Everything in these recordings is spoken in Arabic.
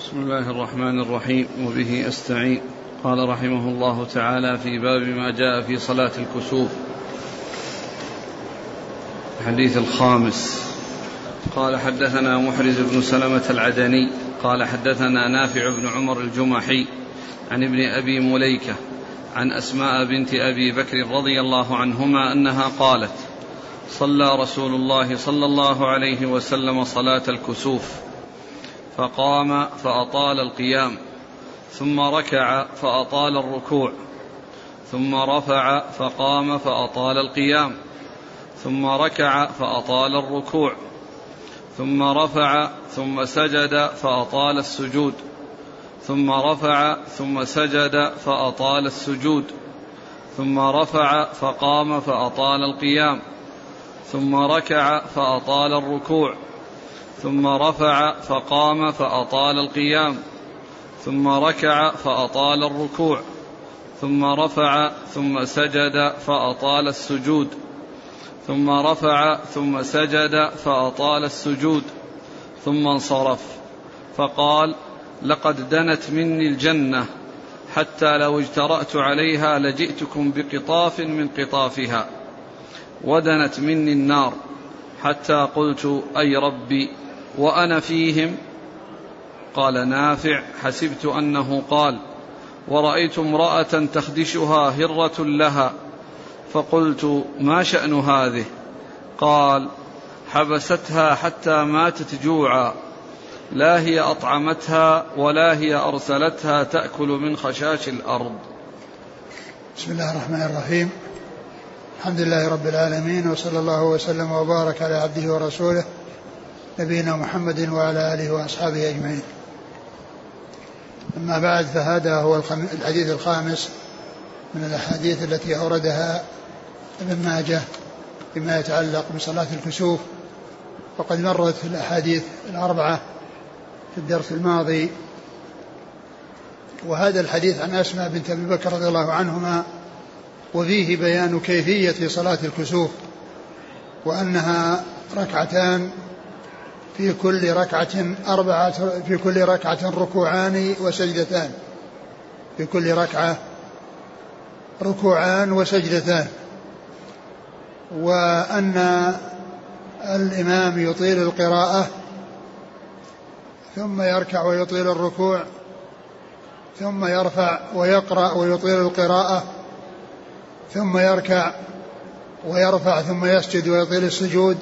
بسم الله الرحمن الرحيم وبه أستعين. قال رحمه الله تعالى في باب ما جاء في صلاة الكسوف. الحديث الخامس. قال حدثنا محرز بن سلمة العدني قال حدثنا نافع بن عمر الجمحي عن ابن أبي مليكة عن أسماء بنت أبي بكر رضي الله عنهما أنها قالت صلى رسول الله صلى الله عليه وسلم صلاة الكسوف فقام فأطال القيام ثم ركع فأطال الركوع ثم رفع فقام فأطال القيام ثم ركع فأطال الركوع ثم رفع ثم سجد فأطال السجود ثم رفع ثم سجد فأطال السجود ثم رفع فقام فأطال القيام ثم ركع فأطال الركوع. ثم رفع فقام فأطال القيام ثم ركع فأطال الركوع ثم رفع ثم سجد فأطال السجود ثم رفع ثم سجد فأطال السجود ثم انصرف. فقال لقد دنت مني الجنة حتى لو اجترأت عليها لجئتكم بقطاف من قطافها ودنت مني النار حتى قلت أي ربي وأنا فيهم؟ قال نافع حسبت أنه قال ورأيت امرأة تخدشها هرة لها فقلت ما شأن هذه؟ قال حبستها حتى ماتت جوعا لا هي أطعمتها ولا هي أرسلتها تأكل من خشاش الأرض. بسم الله الرحمن الرحيم. الحمد لله رب العالمين وصلى الله وسلم وبارك على عبده ورسوله نبينا محمد وعلى آله وأصحابه أجمعين. أما بعد فهذا هو الحديث الخامس من الأحاديث التي أوردها ابن ماجه فيما يتعلق بصلاة الكسوف. وقد مرت في الأحاديث الأربعة في الدرس الماضي. وهذا الحديث عن أسماء بنت أبي بكر رضي الله عنهما وفيه بيان كيفية صلاة الكسوف وأنها ركعتان في كل ركعة أربعة في كل ركعة ركوعان وسجدتان. في كل ركعة ركوعان وسجدتان. وأن الإمام يطيل القراءة ثم يركع ويطيل الركوع ثم يرفع ويقرأ ويطيل القراءة ثم يركع ويرفع ثم يسجد ويطيل السجود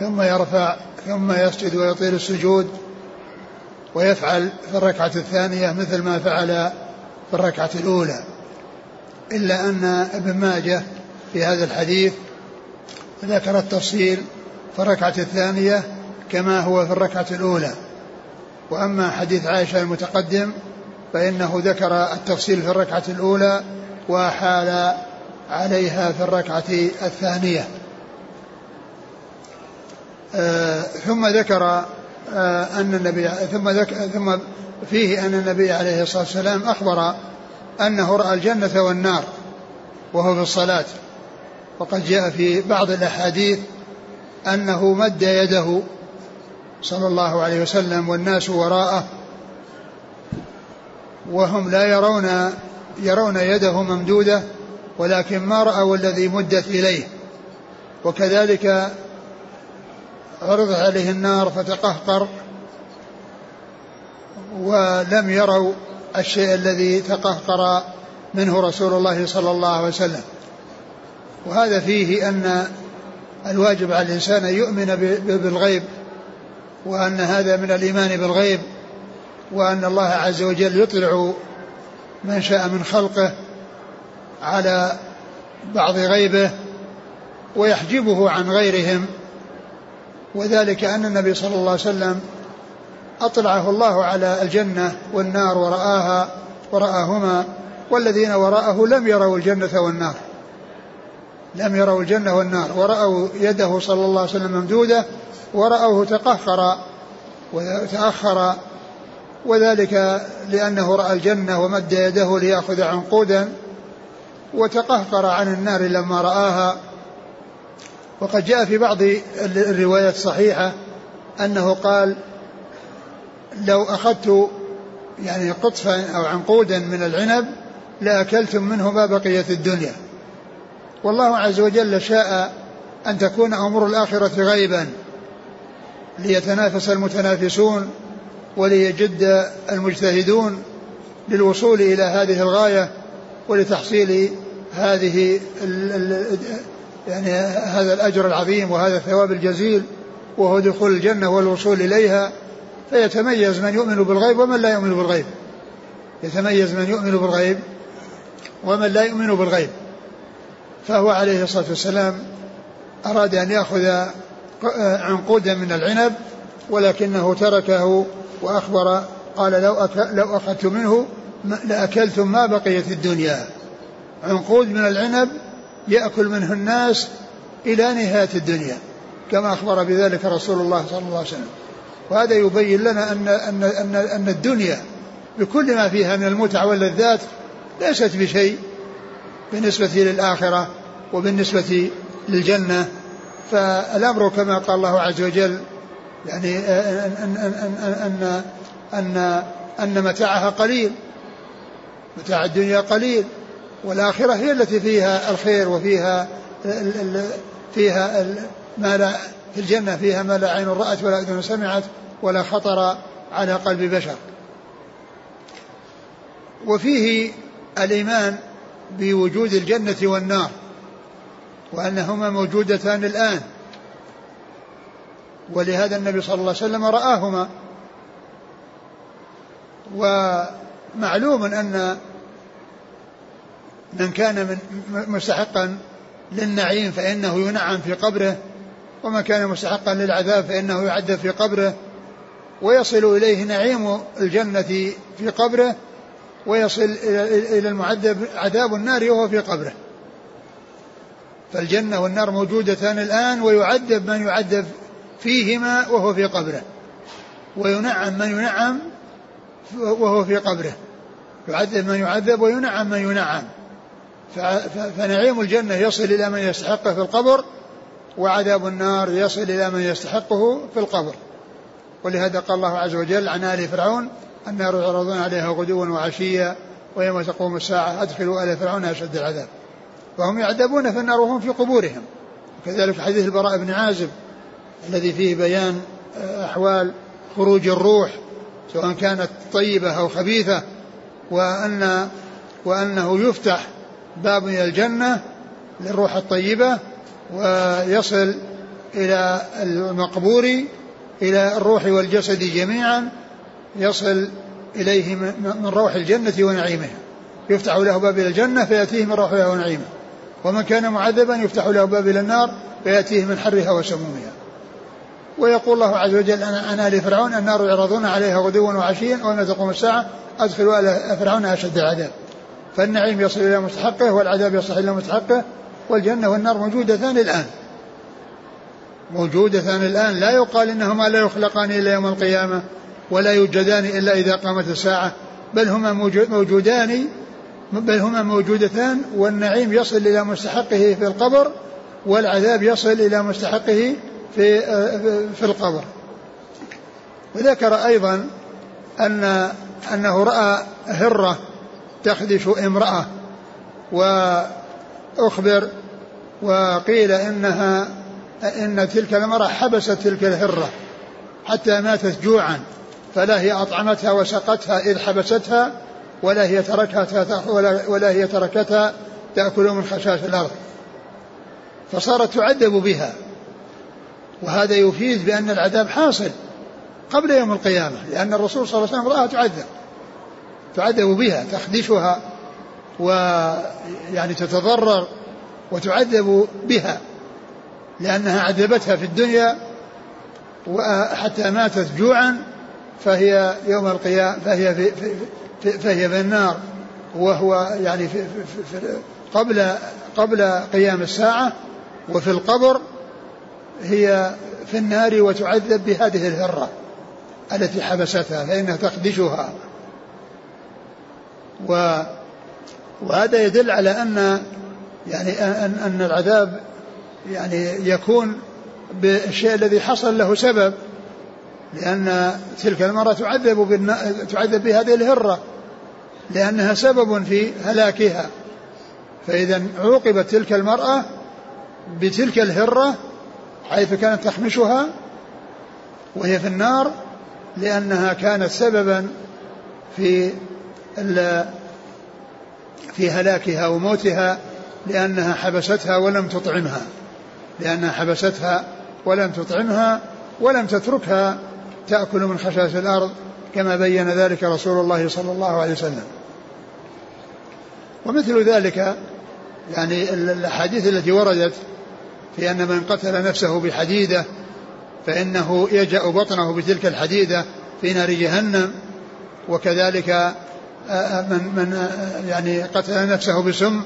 ثم يرفع ثم يسجد ويطيل السجود ويفعل في الركعة الثانية مثل ما فعل في الركعة الأولى. إلا أن ابن ماجه في هذا الحديث ذكر التفصيل في الركعة الثانية كما هو في الركعة الأولى. وأما حديث عائشة المتقدم فإنه ذكر التفصيل في الركعة الأولى وحال عليها في الركعة الثانية. ثم ذكر آه أن النبي ثم ذكر ثم فيه أن النبي عليه الصلاة والسلام أخبر أنه رأى الجنة والنار وهو في الصلاة. وقد جاء في بعض الأحاديث أنه مد يده صلى الله عليه وسلم والناس وراءه وهم لا يرون يرون يده ممدودة ولكن ما رأوا الذي مدت إليه. وكذلك عرض عليه النار فتقهقر ولم يروا الشيء الذي تقهقر منه رسول الله صلى الله عليه وسلم. وهذا فيه أن الواجب على الإنسان أن يؤمن بالغيب وأن هذا من الإيمان بالغيب وأن الله عز وجل يطلع من شاء من خلقه على بعض غيبه ويحجبه عن غيرهم. وذلك أن النبي صلى الله عليه وسلم أطلعه الله على الجنة والنار ورآها ورآهما والذين وراءه لم يروا الجنة والنار. لم يروا الجنة والنار. ورأوا يده صلى الله عليه وسلم ممدودة ورأوه تقهقر وتأخر. وذلك لأنه رأى الجنة ومد يده ليأخذ عنقودا وتقهقر عن النار لما رآها. وقد جاء في بعض الروايات الصحيحة أنه قال لو أخذت يعني قطفا أو عنقودا من العنب لأكلتم منه ما بقية الدنيا. والله عز وجل شاء أن تكون أمور الآخرة غيبا ليتنافس المتنافسون وليجد المجتهدون للوصول إلى هذه الغاية ولتحصيل هذه يعني هذا الأجر العظيم وهذا الثواب الجزيل وهو دخول الجنة والوصول إليها فيتميز من يؤمن بالغيب ومن لا يؤمن بالغيب. يتميز من يؤمن بالغيب ومن لا يؤمن بالغيب. فهو عليه الصلاة والسلام أراد أن يأخذ عنقودا من العنب ولكنه تركه وأخبر قال لو لو أخذت منه لأكلتم ما بقيت الدنيا. عنقود من العنب يأكل منه الناس إلى نهاية الدنيا كما أخبر بذلك رسول الله صلى الله عليه وسلم. وهذا يبين لنا أن أن أن أن الدنيا بكل ما فيها من المتع واللذات ليست بشيء بالنسبة للآخرة وبالنسبة للجنة. فالأمر كما قال الله عز وجل يعني أن أن أن أن أن, أن متاعها قليل متاع الدنيا قليل والآخرة هي التي فيها الخير وفيها فيها ما لا في الجنة فيها ما لا عين رأت ولا أذن سمعت ولا خطر على قلب بشر. وفيه الإيمان بوجود الجنة والنار وأنهما موجودتان الآن. ولهذا النبي صلى الله عليه وسلم رآهما. ومعلوم أن من كان من مستحقا للنعيم فإنه ينعم في قبره ومن كان مستحقا للعذاب فإنه يعذب في قبره. ويصل إليه نعيم الجنة في قبره ويصل إلى المعذب عذاب النار وهو في قبره. فالجنة والنار موجودتان الآن ويعذب من يعذب فيهما وهو في قبره. وينعم من ينعم وهو في قبره. يعذب من يعذب وينعم من ينعم. فنعيم الجنة يصل إلى من يستحقه في القبر وعذاب النار يصل إلى من يستحقه في القبر. ولهذا قال الله عز وجل عن آل فرعون النار يعرضون عليها غدوا وعشيا ويوم تقوم الساعة أدخلوا آل فرعون أشد العذاب. وهم يعذبون في النار وهم في قبورهم. وكذلك حديث البراء بن عازب الذي فيه بيان أحوال خروج الروح سواء كانت طيبة أو خبيثة وأن وأنه يفتح باب من الجنة للروح الطيبة ويصل إلى المقبور إلى الروح والجسد جميعا يصل إليه من روح الجنة ونعيمها يفتح له باب إلى الجنة فيأتيه من روحها ونعيمها ومن كان معذبا يفتح له باب إلى النار فيأتيه من حرها وسمومها. ويقول الله عز وجل عن آل فرعون النار يعرضون عليها غدوا وعشيا وأن تقوم الساعة أدخلوا آل فرعون أشد العذاب فالنعيم يصل إلى مستحقه والعذاب يصل إلى مستحقه والجنة والنار موجودتان الآن. موجودتان الآن. لا يقال إنهما لا يخلقان إلا يوم القيامة ولا يوجدان إلا إذا قامت الساعة. بل هما موجودان بل هما موجودتان والنعيم يصل إلى مستحقه في القبر والعذاب يصل إلى مستحقه في في القبر. وذكر أيضا أن أنه رأى هرة تخدش امرأة وأخبر وقيل إنها إن تلك المرأة حبست تلك الهرة حتى ماتت جوعا فلا هي أطعمتها وسقتها إذ حبستها ولا هي تركتها ولا, هي تركتها تأكل من خشاش الأرض. فصارت تعذب بها. وهذا يفيد بأن العذاب حاصل قبل يوم القيامة لأن الرسول صلى الله عليه وسلم رآها تعذب. تعذب بها تخدشها ويعني تتضرر وتعذب بها لأنها عذبتها في الدنيا وحتى ماتت جوعا فهي يوم القيامة فهي في, في, في فهي في النار. وهو يعني في في في قبل قبل قيام الساعة وفي القبر هي في النار وتعذب بهذه الهرة التي حبستها فإنها تخدشها. و وهذا يدل على أن يعني أن, أن العذاب يعني يكون بالشيء الذي حصل له سبب لأن تلك المرأة تعذب تعذب بهذه الهرة لأنها سبب في هلاكها. فإذا عوقبت تلك المرأة بتلك الهرة حيث كانت تخمشها وهي في النار لأنها كانت سببا في في هلاكها وموتها لأنها حبستها ولم تطعمها لأنها حبستها ولم تطعمها ولم تتركها تأكل من خشاش الأرض كما بين ذلك رسول الله صلى الله عليه وسلم. ومثل ذلك يعني الأحاديث التي وردت في أن من قتل نفسه بحديدة فإنه يجأ بطنه بتلك الحديدة في نار جهنم وكذلك من من آه، يعني قتل نفسه بسم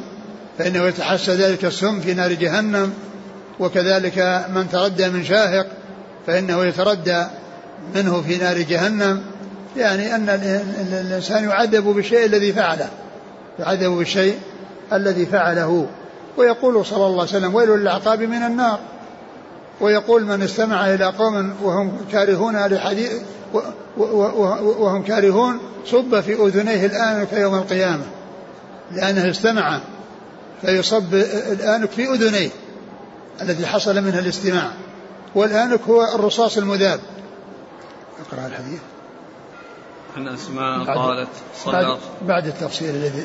فإنه يتحسى ذلك السم في نار جهنم. وكذلك من تردى من شاهق فإنه يتردى منه في نار جهنم. يعني أن الإنسان يعذب بالشيء الذي فعله يعذب بالشيء الذي فعله. ويقول صلى الله عليه وسلم ويل للأعقاب من النار. ويقول من استمع إلى قوم وهم كارهون لحديث وهم كارهون صب في أذنيه الآنك يوم القيامة. لأنه استمع فيصب الآنك في أذنيه الذي حصل منها الاستماع. والآنك هو الرصاص المذاب. اقرأ الحديث. عن أسماء قالت صلى بعد التفصيل الذي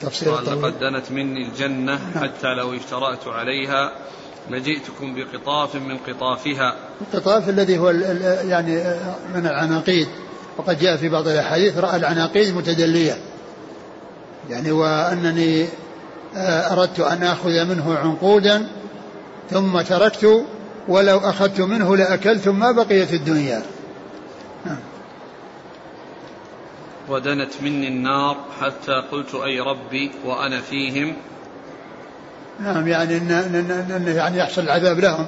تفصيل قال لقد دنت مني الجنة نعم. حتى لو اشترأت عليها لجئتكم بقطاف من قطافها. القطاف الذي هو يعني من العناقيد. وقد جاء في بعض الأحاديث رأى العناقيد متدلية. يعني وأنني آه، أردت أن آخذ منه عنقودا ثم تركت ولو أخذت منه لأكلت ما بقيت الدنيا. نعم. ودنت مني النار حتى قلت أي ربي وأنا فيهم. نعم يعني إن, إن, إن يعني يحصل العذاب لهم.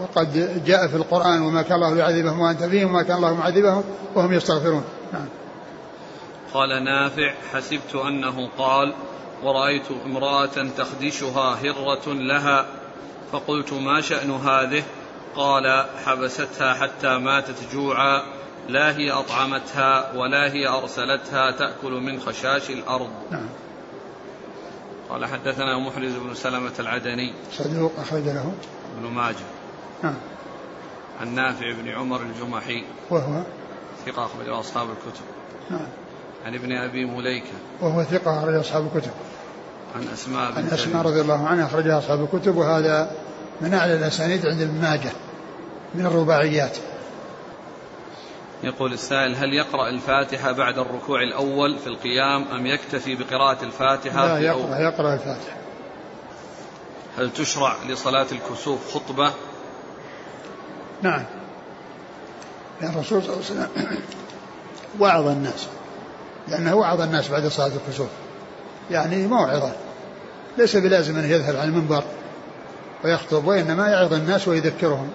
وقد جاء في القرآن وما كان الله ليعذبهم وأنت فيهم وما كان الله معذبهم وهم يستغفرون. نعم. قال نافع حسبت أنه قال ورأيت امرأة تخدشها هرة لها فقلت ما شأن هذه؟ قال حبستها حتى ماتت جوعا لا هي أطعمتها ولا هي أرسلتها تأكل من خشاش الأرض. نعم. قال حدثنا محرز بن سلمة العدني. صدوق أخرج له. ابن ماجه. نعم. عن نافع بن عمر الجمحي. وهو؟ ثقة أخرجه أصحاب الكتب. نعم. عن ابن أبي مليكة. وهو ثقة أخرج أصحاب الكتب. عن أسماء عن أسماء رضي الله عنها أخرجها أصحاب الكتب وهذا من أعلى الأسانيد عند ابن ماجه من الرباعيات. يقول السائل هل يقرأ الفاتحة بعد الركوع الأول في القيام أم يكتفي بقراءة الفاتحة لا يقرأ, يقرأ الفاتحة. هل تشرع لصلاة الكسوف خطبة؟ نعم. لأن الرسول صلى الله عليه وسلم وعظ الناس. لأنه وعظ الناس بعد صلاة الكسوف. يعني موعظة. ليس بلازم أن يذهب على المنبر ويخطب وإنما يعظ الناس ويذكرهم.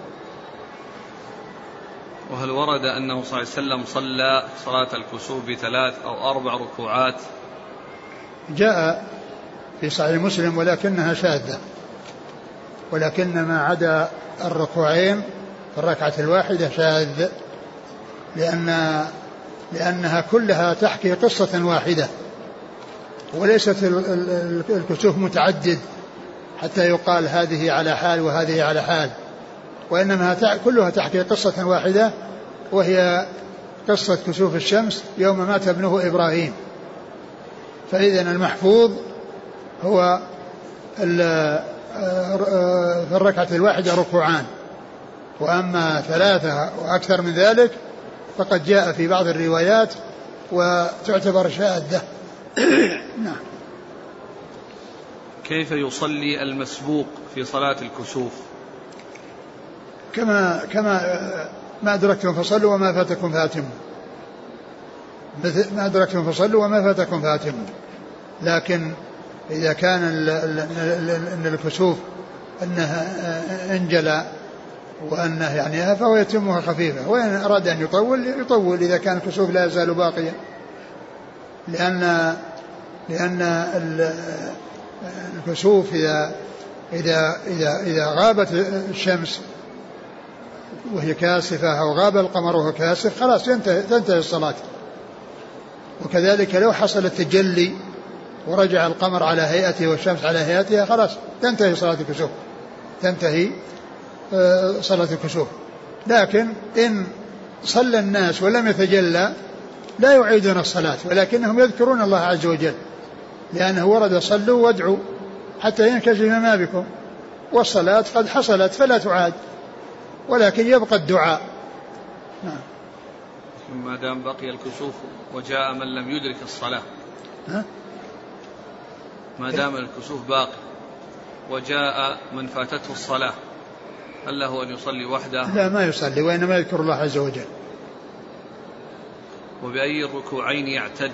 وهل ورد أنه صلى الله عليه وسلم صلى صلاة الكسوف بثلاث أو أربع ركوعات؟ جاء في صحيح مسلم ولكنها شاذة ولكن ما عدا الركوعين في الركعة الواحدة شاذ لأن لأنها كلها تحكي قصة واحدة وليست الكسوف متعدد حتى يقال هذه على حال وهذه على حال. وإنما كلها تحكي قصة واحدة وهي قصة كسوف الشمس يوم مات ابنه إبراهيم. فإذا المحفوظ هو في الركعة الواحدة ركوعان. وأما ثلاثة وأكثر من ذلك فقد جاء في بعض الروايات وتعتبر شاذة. نعم. كيف يصلي المسبوق في صلاة الكسوف؟ كما كما ما أدركتم فصلوا وما فاتكم فاتموا ما أدركتم فصلوا وما فاتكم فاتموا لكن إذا كان أن الكسوف أنها انجلى وأنه يعني فهو يتمها خفيفة وإن أراد أن يطول يطول إذا كان الكسوف لا يزال باقيا. لأن لأن الكسوف إذا إذا إذا إذا غابت الشمس وهي كاسفة أو غاب القمر وهو كاسف خلاص تنتهي, تنتهي الصلاة. وكذلك لو حصل التجلي ورجع القمر على هيئته والشمس على هيئتها خلاص تنتهي صلاة الكسوف. تنتهي آه، صلاة الكسوف. لكن إن صلى الناس ولم يتجلى لا يعيدون الصلاة ولكنهم يذكرون الله عز وجل لأنه ورد صلوا وادعوا حتى ينكشف ما بكم والصلاة قد حصلت فلا تعاد. ولكن يبقى الدعاء. نعم. ما دام بقي الكسوف وجاء من لم يدرك الصلاة. ها؟ ما دام الكسوف باقي وجاء من فاتته الصلاة هل له أن يصلي وحده؟ لا ما يصلي وإنما يذكر الله عز وجل. وبأي الركوعين يعتد؟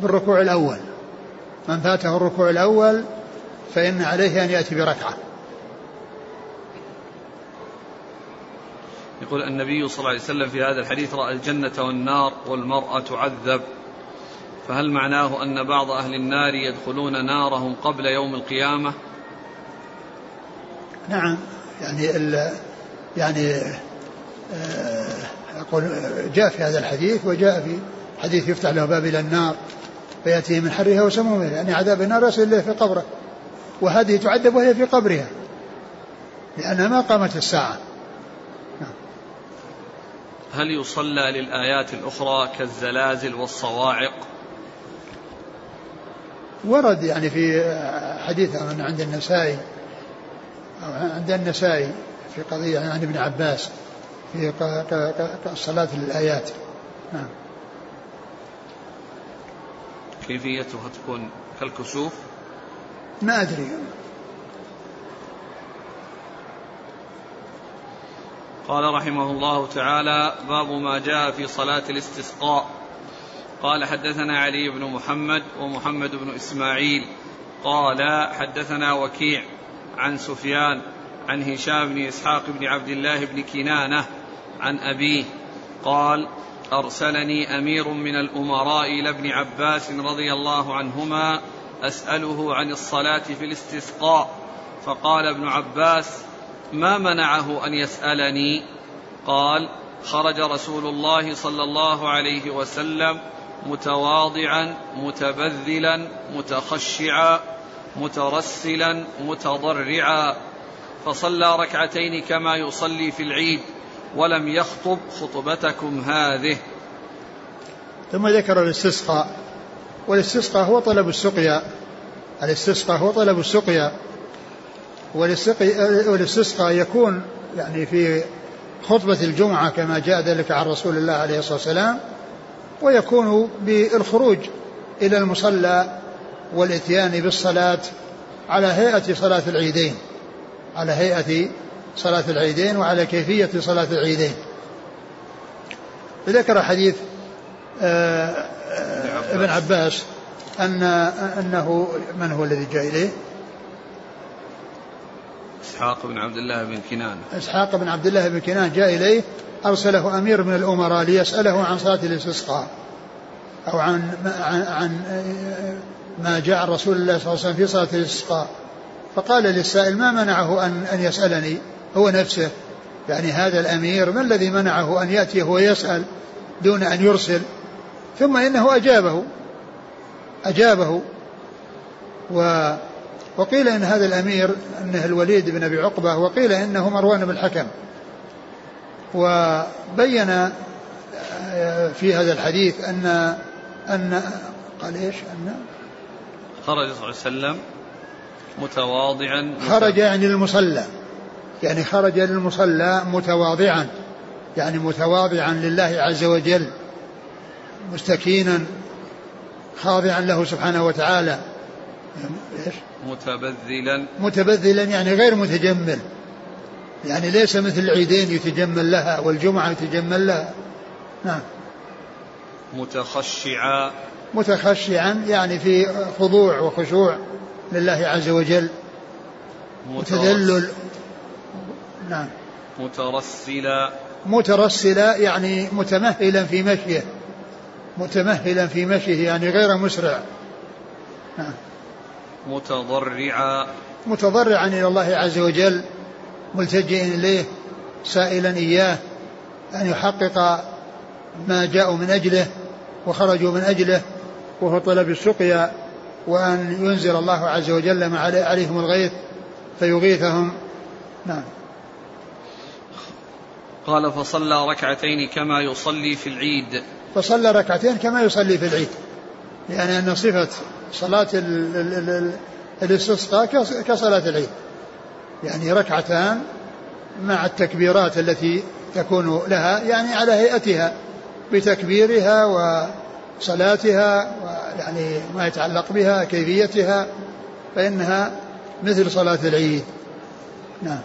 بالركوع الأول. من فاته الركوع الأول فإن عليه أن يأتي بركعة. يقول النبي صلى الله عليه وسلم في هذا الحديث رأى الجنة والنار والمرأة تعذب. فهل معناه أن بعض أهل النار يدخلون نارهم قبل يوم القيامة؟ نعم يعني ال يعني آه، يقول جاء في هذا الحديث وجاء في حديث يفتح له باب إلى النار فيأتيه من حرها وسمومها يعني عذاب النار يصل إليه في قبره وهذه تعذب وهي في قبرها لأنها ما قامت الساعة هل يصلى للآيات الأخرى كالزلازل والصواعق؟ ورد يعني في حديث عند النسائي عند النسائي في قضية عن ابن عباس في الصلاة للآيات نعم. كيفيتها تكون كالكسوف؟ ما أدري. قال رحمه الله تعالى باب ما جاء في صلاة الاستسقاء. قال حدثنا علي بن محمد ومحمد بن إسماعيل. قال حدثنا وكيع عن سفيان عن هشام بن إسحاق بن عبد الله بن كنانة عن أبيه. قال أرسلني أمير من الأمراء إلى ابن عباس رضي الله عنهما أسأله عن الصلاة في الاستسقاء. فقال ابن عباس ما منعه أن يسألني؟ قال خرج رسول الله صلى الله عليه وسلم متواضعا متبذلا متخشعا مترسلا متضرعا. فصلى ركعتين كما يصلي في العيد ولم يخطب خطبتكم هذه. ثم ذكر الاستسقاء والاستسقاء هو طلب السقيا. الاستسقاء هو طلب السقيا. والاستسقاء يكون يعني في خطبة الجمعة كما جاء ذلك عن رسول الله عليه الصلاة والسلام ويكون بالخروج إلى المصلى والإتيان بالصلاة على هيئة صلاة العيدين على هيئة صلاة العيدين وعلى كيفية صلاة العيدين ذكر حديث آه، آه، ابن عباس أن أنه من هو الذي جاء إليه؟ إسحاق بن عبد الله بن كنان. إسحاق بن عبد الله بن كنان جاء إليه أرسله أمير من الأمراء ليسأله عن صلاة الاستسقاء أو عن عن, عن ما جاء رسول الله صلى الله عليه وسلم في صلاة الاستسقاء. فقال للسائل ما منعه أن أن يسألني؟ هو نفسه. يعني هذا الأمير ما الذي منعه أن يأتي ويسأل دون أن يرسل؟ ثم إنه أجابه. أجابه. و وقيل إن هذا الأمير أنه الوليد بن أبي عقبة وقيل إنه مروان بن الحكم. وبين آه، في هذا الحديث أن أن قال إيش؟ أن خرج صلى الله عليه وسلم متواضعا. خرج يعني للمصلى. يعني خرج للمصلى متواضعا. يعني متواضعا لله عز وجل. مستكينا. خاضعا له سبحانه وتعالى. إيش؟ متبذلا. متبذلا يعني غير متجمل. يعني ليس مثل العيدين يتجمل لها والجمعة يتجمل لها. نعم. متخشعا. متخشعا يعني في خضوع وخشوع لله عز وجل. متذلل نعم. مترسلا. مترسلا يعني متمهلا في مشيه. متمهلا في مشيه يعني غير مسرع. نعم. متضرعا. متضرعا إلى الله عز وجل ملتجئا إليه سائلا إياه أن يحقق ما جاءوا من أجله وخرجوا من أجله وهو طلب السقيا وأن ينزل الله عز وجل ما عليهم الغيث فيغيثهم. نعم. قال فصلى ركعتين كما يصلي في العيد. فصلى ركعتين كما يصلي في العيد. يعني أن صفة صلاة الاستسقاء كصلاة العيد. يعني ركعتان مع التكبيرات التي تكون لها يعني على هيئتها بتكبيرها وصلاتها ويعني ما يتعلق بها كيفيتها فإنها مثل صلاة العيد. نعم.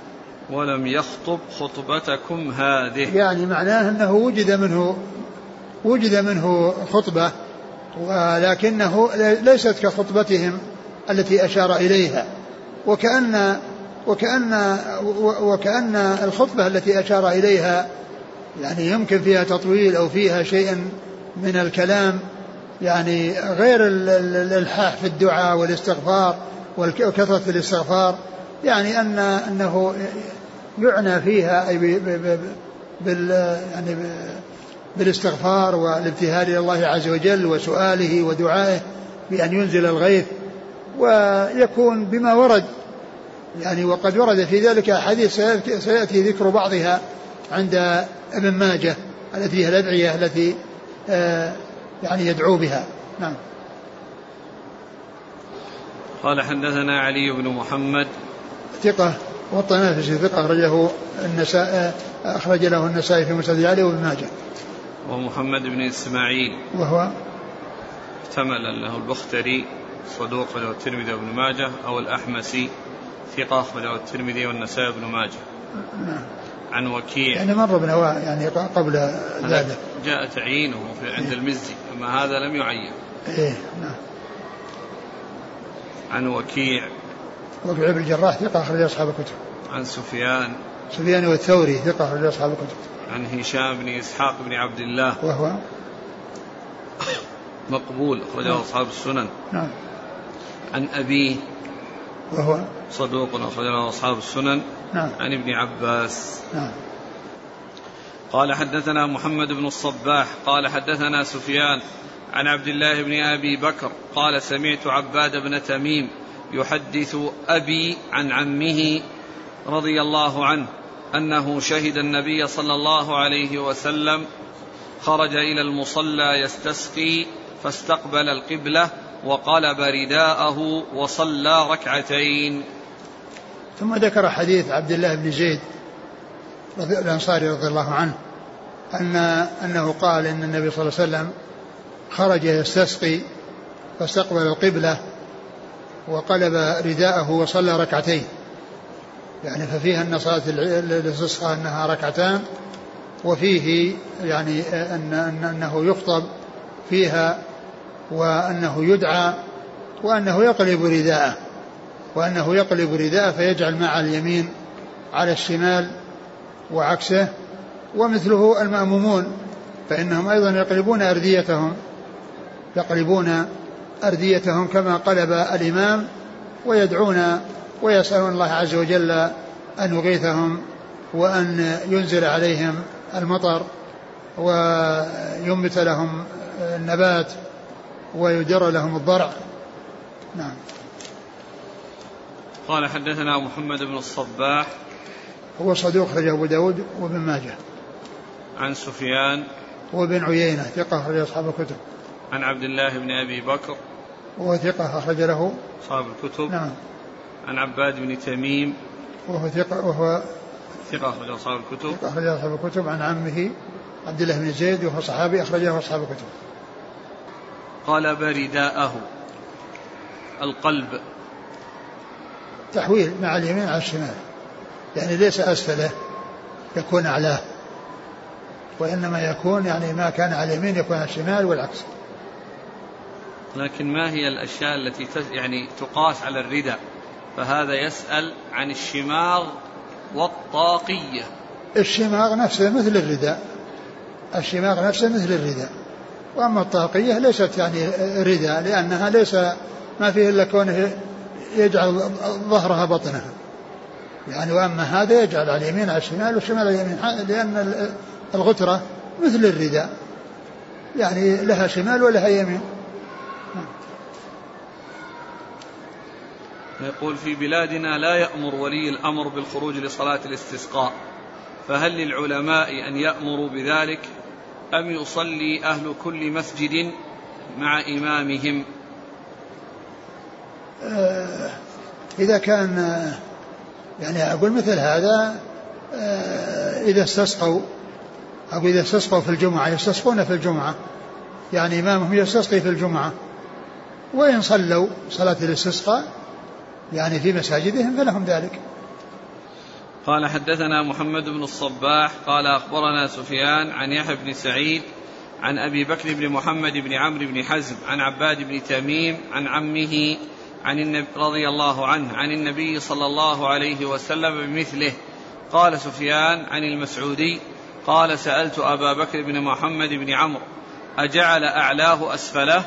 ولم يخطب خطبتكم هذه. يعني معناه أنه وجد منه وجد منه خطبة ولكنه ليست كخطبتهم التي أشار إليها. وكأن وكأن وكأن الخطبة التي أشار إليها يعني يمكن فيها تطويل أو فيها شيء من الكلام يعني غير الإلحاح في الدعاء والاستغفار وكثرة الاستغفار. يعني أن أنه يعنى فيها أي بال يعني بالاستغفار والابتهال إلى الله عز وجل وسؤاله ودعائه بأن ينزل الغيث ويكون بما ورد. يعني وقد ورد في ذلك أحاديث سيأتي ذكر بعضها عند ابن ماجه التي هي الأدعية التي آه، يعني يدعو بها. نعم. قال حدثنا علي بن محمد. ثقة والطنافسي ثقة أخرجه النساء أخرج له النسائي في مسند علي وابن ماجه. ومحمد بن إسماعيل. وهو احتمل له البختري صدوق له الترمذي وابن ماجه أو الأحمسي ثقة أخرجه الترمذي والنسائي وابن ماجه. نعم. عن وكيع. يعني مر ابن يعني قبل ذلك. جاء تعيينه في عند المزي أما هذا لم يعين. إيه نعم. عن وكيع. وكيع بن الجراح ثقة أخرج أصحاب الكتب. عن سفيان. سفيان والثوري ثقة أخرج أصحاب الكتب. عن هشام بن إسحاق بن عبد الله. وهو مقبول أخرجه نعم. أصحاب السنن. نعم. عن أبيه. وهو صدوق أخرجه أصحاب السنن. نعم. عن ابن عباس. نعم. قال حدثنا محمد بن الصباح قال حدثنا سفيان عن عبد الله بن أبي بكر قال سمعت عباد بن تميم يحدث أبي عن عمه رضي الله عنه. أنه شهد النبي صلى الله عليه وسلم خرج إلى المصلى يستسقي فاستقبل القبلة وقلب رداءه وصلى ركعتين. ثم ذكر حديث عبد الله بن زيد الأنصاري رضي الله عنه ان أنه قال إن النبي صلى الله عليه وسلم خرج يستسقي فاستقبل القبلة وقلب رداءه وصلى ركعتين. يعني ففيها ان صلاه الاستسقاء أنها ركعتان وفيه يعني أن أنه يخطب فيها وأنه يدعى وأنه يقلب رداءه وأنه يقلب رداءه فيجعل مع اليمين على الشمال وعكسه ومثله المأمومون فإنهم أيضا يقلبون أرديتهم يقلبون أرديتهم كما قلب الإمام ويدعون ويسألون الله عز وجل أن يغيثهم وأن ينزل عليهم المطر وينبت لهم النبات ويدر لهم الضرع. نعم. قال حدثنا محمد بن الصباح هو صدوق أخرجه أبو داود وابن ماجه. عن سفيان وابن عيينة ثقة أخرج أصحاب الكتب. عن عبد الله بن أبي بكر وهو ثقة أخرج له أصحاب الكتب. نعم. عن عباد بن تميم وهو ثقة وهو ثقة أخرج أصحاب الكتب. ثقة أخرج أصحاب الكتب. عن عمه عبد الله بن زيد وهو صحابي أخرجه أصحاب الكتب. قلب رداءه القلب. تحويل مع اليمين على الشمال. يعني ليس أسفله يكون أعلاه. وإنما يكون يعني ما كان على اليمين يكون على الشمال والعكس. لكن ما هي الأشياء التي يعني تقاس على الرداء؟ فهذا يسأل عن الشماغ والطاقية. الشماغ نفسه مثل الرداء. الشماغ نفسه مثل الرداء. وأما الطاقية ليست يعني رداء لأنها ليس ما فيه إلا كونه يجعل ظهرها بطنها. يعني وأما هذا يجعل على اليمين على الشمال والشمال على اليمين لأن الغترة مثل الرداء. يعني لها شمال ولها يمين. يقول في بلادنا لا يأمر ولي الأمر بالخروج لصلاة الاستسقاء فهل للعلماء أن يأمروا بذلك أم يصلي أهل كل مسجد مع إمامهم؟ آه، إذا كان آه، يعني أقول مثل هذا آه، إذا استسقوا أو إذا استسقوا في الجمعة يستسقون في الجمعة يعني إمامهم يستسقي في الجمعة وإن صلوا صلاة الاستسقاء يعني في مساجدهم فلهم ذلك. قال حدثنا محمد بن الصباح قال أخبرنا سفيان عن يحيى بن سعيد عن أبي بكر بن محمد بن عمرو بن حزم عن عباد بن تميم عن عمه عن النبي رضي الله عنه عن النبي صلى الله عليه وسلم بمثله. قال سفيان عن المسعودي قال سألت أبا بكر بن محمد بن عمرو أجعل أعلاه أسفله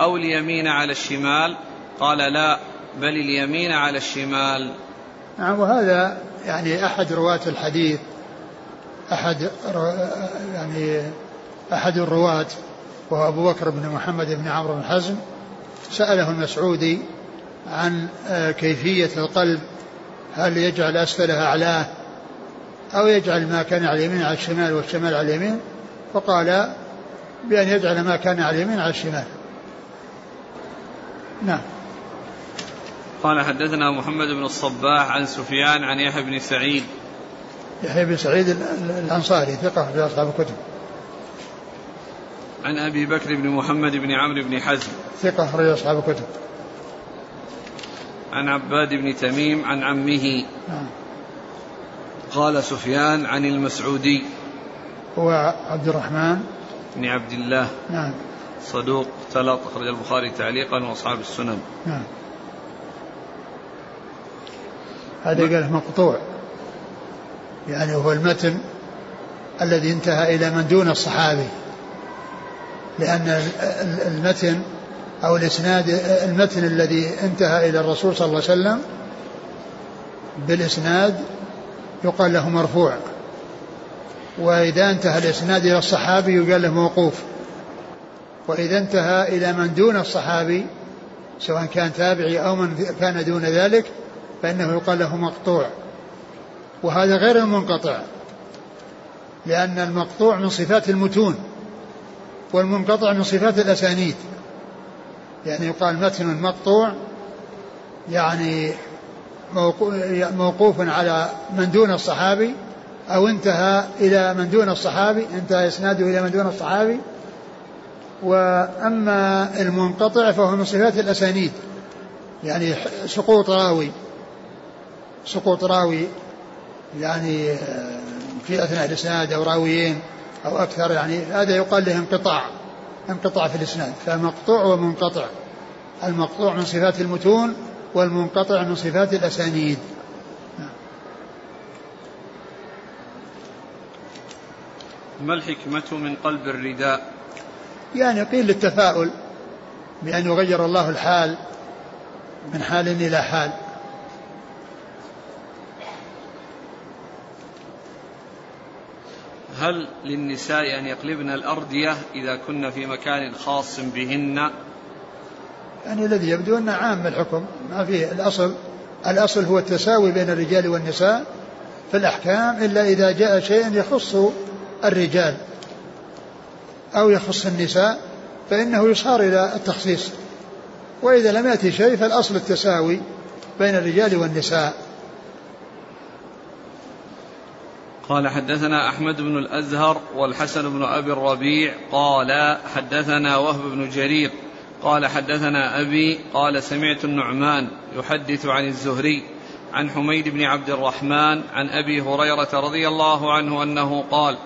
أو اليمين على الشمال؟ قال لا. بل اليمين على الشمال. نعم وهذا يعني أحد رواة الحديث أحد يعني أحد الرواة وهو أبو بكر بن محمد بن عمرو بن حزم. سأله المسعودي عن آه، كيفية القلب هل يجعل أسفلها أعلاه أو يجعل ما كان على اليمين على الشمال والشمال على اليمين فقال بأن يجعل ما كان على اليمين على الشمال. نعم. قال حدثنا محمد بن الصباح عن سفيان عن يحيى بن سعيد. يحيى بن سعيد الأنصاري ثقة في أصحاب الكتب. عن أبي بكر بن محمد بن عمرو بن حزم. ثقة في أصحاب الكتب. عن عباد بن تميم عن عمه. نعم. قال سفيان عن المسعودي. هو عبد الرحمن. بن عبد الله. نعم. صدوق اختلط أخرج البخاري تعليقا وأصحاب السنن. نعم. هذا قال مقطوع. يعني هو المتن الذي انتهى إلى من دون الصحابي. لأن المتن أو الإسناد المتن الذي انتهى إلى الرسول صلى الله عليه وسلم بالإسناد يقال له مرفوع. وإذا انتهى الإسناد إلى الصحابي يقال له موقوف. وإذا انتهى إلى من دون الصحابي سواء كان تابعي أو من كان دون ذلك فإنه يقال له مقطوع. وهذا غير المنقطع لأن المقطوع من صفات المتون والمنقطع من صفات الأسانيد. يعني يقال متن مقطوع يعني موقوف على من دون الصحابي أو انتهى إلى من دون الصحابي انتهى إسناده إلى من دون الصحابي. وأما المنقطع فهو من صفات الأسانيد يعني سقوط راوي. سقوط راوي يعني آه، في أثناء الإسناد أو راويين أو أكثر يعني هذا يقال له انقطاع انقطاع في الإسناد فمقطوع ومنقطع. المقطوع من صفات المتون والمنقطع من صفات الأسانيد. ما الحكمة من قلب الرداء؟ يعني قيل للتفاؤل بأن يغير الله الحال من حال إلى حال. هل للنساء أن يقلبن الأردية إذا كن في مكان خاص بهن؟ يعني الذي يبدو أنه عام الحكم. ما في الأصل. الأصل هو التساوي بين الرجال والنساء في الأحكام إلا إذا جاء شيء يخص الرجال أو يخص النساء فإنه يصار إلى التخصيص. وإذا لم يأتي شيء فالأصل التساوي بين الرجال والنساء. قال حدثنا أحمد بن الأزهر والحسن بن أبي الربيع قال حدثنا وهب بن جرير قال حدثنا أبي قال سمعت النعمان يحدث عن الزهري عن حميد بن عبد الرحمن عن أبي هريرة رضي الله عنه أنه قال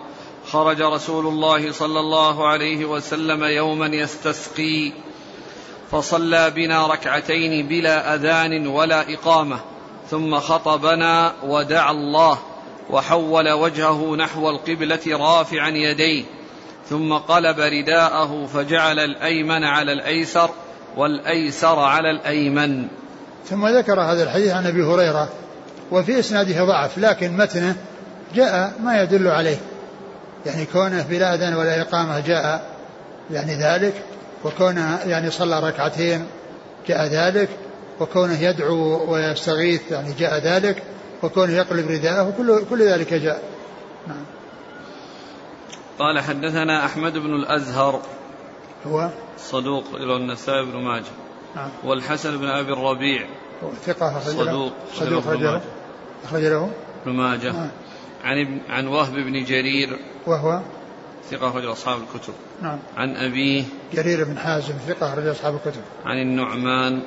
خرج رسول الله صلى الله عليه وسلم يوما يستسقي فصلى بنا ركعتين بلا أذان ولا إقامة ثم خطبنا ودعا الله وحول وجهه نحو القبلة رافعا يديه ثم قلب رداءه فجعل الأيمن على الأيسر والأيسر على الأيمن. ثم ذكر هذا الحديث عن أبي هريرة وفي إسناده ضعف لكن متنه جاء ما يدل عليه. يعني كونه بلا أذان ولا إقامة جاء يعني ذلك وكونه يعني صلى ركعتين جاء ذلك وكونه يدعو ويستغيث يعني جاء ذلك. وكونه يقلب رداءه كل كل ذلك جاء. نعم. قال حدثنا أحمد بن الأزهر. هو؟ صدوق إلى النسائي بن ماجه. نعم. والحسن بن أبي الربيع. ثقة صدوق صدوق أخرج له؟ أخرج له؟ ابن ماجه. نعم. عن عن وهب بن جرير. وهو؟ ثقة أخرج أصحاب الكتب. نعم. عن أبيه. جرير بن حازم ثقة أخرج أصحاب الكتب. عن النعمان.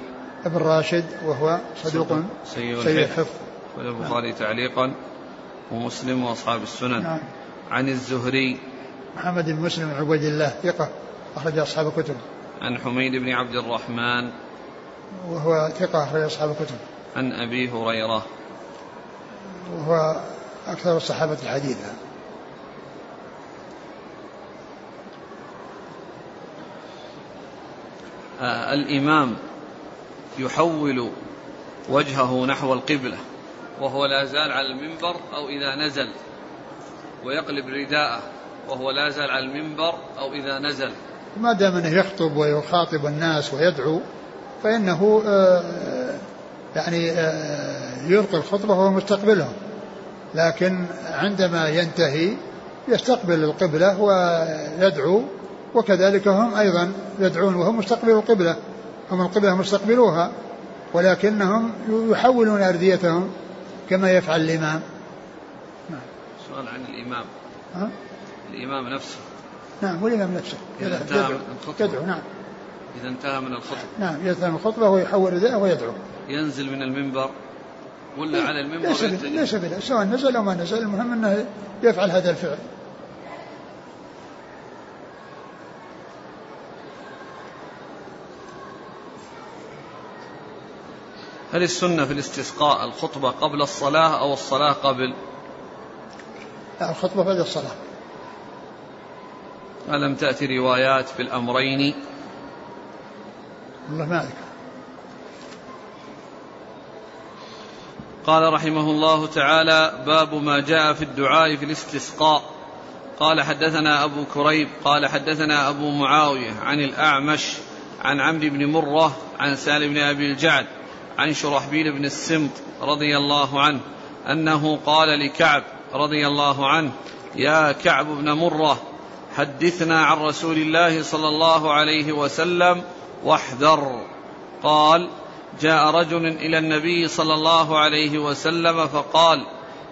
ابن راشد وهو صدوق سيء الحفظ. والبخاري تعليقا ومسلم وأصحاب السنن. نعم. عن الزهري. محمد بن مسلم عبيد الله ثقة أخرج أصحاب الكتب. عن حميد بن عبد الرحمن. وهو ثقة أخرج أصحاب الكتب. عن أبي هريرة. وهو أكثر الصحابة حديثا آه الإمام يحول وجهه نحو القبلة. وهو لا زال على المنبر أو إذا نزل ويقلب رداءه وهو لا زال على المنبر أو إذا نزل. ما دام أنه يخطب ويخاطب الناس ويدعو فإنه آه، يعني آه، يلقي الخطبة وهو مستقبلهم. لكن عندما ينتهي يستقبل القبلة ويدعو وكذلك هم أيضا يدعون وهم مستقبلوا القبلة. هم القبلة مستقبلوها ولكنهم يحولون أرديتهم كما يفعل الإمام. سؤال عن الإمام. ها؟ الإمام نفسه. نعم والإمام نفسه. إذا انتهى من الخطبة. يدعو نعم. إذا انتهى من الخطبة. نعم يتم الخطبة ويحول رداءه ويدعو. ينزل من المنبر. ولا على المنبر ليس بد- سواء نزل أو ما نزل المهم أنه يفعل هذا الفعل. هل السنة في الاستسقاء الخطبة قبل الصلاة أو الصلاة قبل؟ لا الخطبة بعد الصلاة. ألم تأتي روايات بالأمرين والله ما أذكر. قال رحمه الله تعالى باب ما جاء في الدعاء في الاستسقاء. قال حدثنا أبو كريب قال حدثنا أبو معاوية عن الأعمش عن عمرو بن مرة عن سالم بن أبي الجعد. عن شرحبيل بن السمط رضي الله عنه أنه قال لكعب رضي الله عنه يا كعب بن مرة حدثنا عن رسول الله صلى الله عليه وسلم واحذر. قال جاء رجل إلى النبي صلى الله عليه وسلم فقال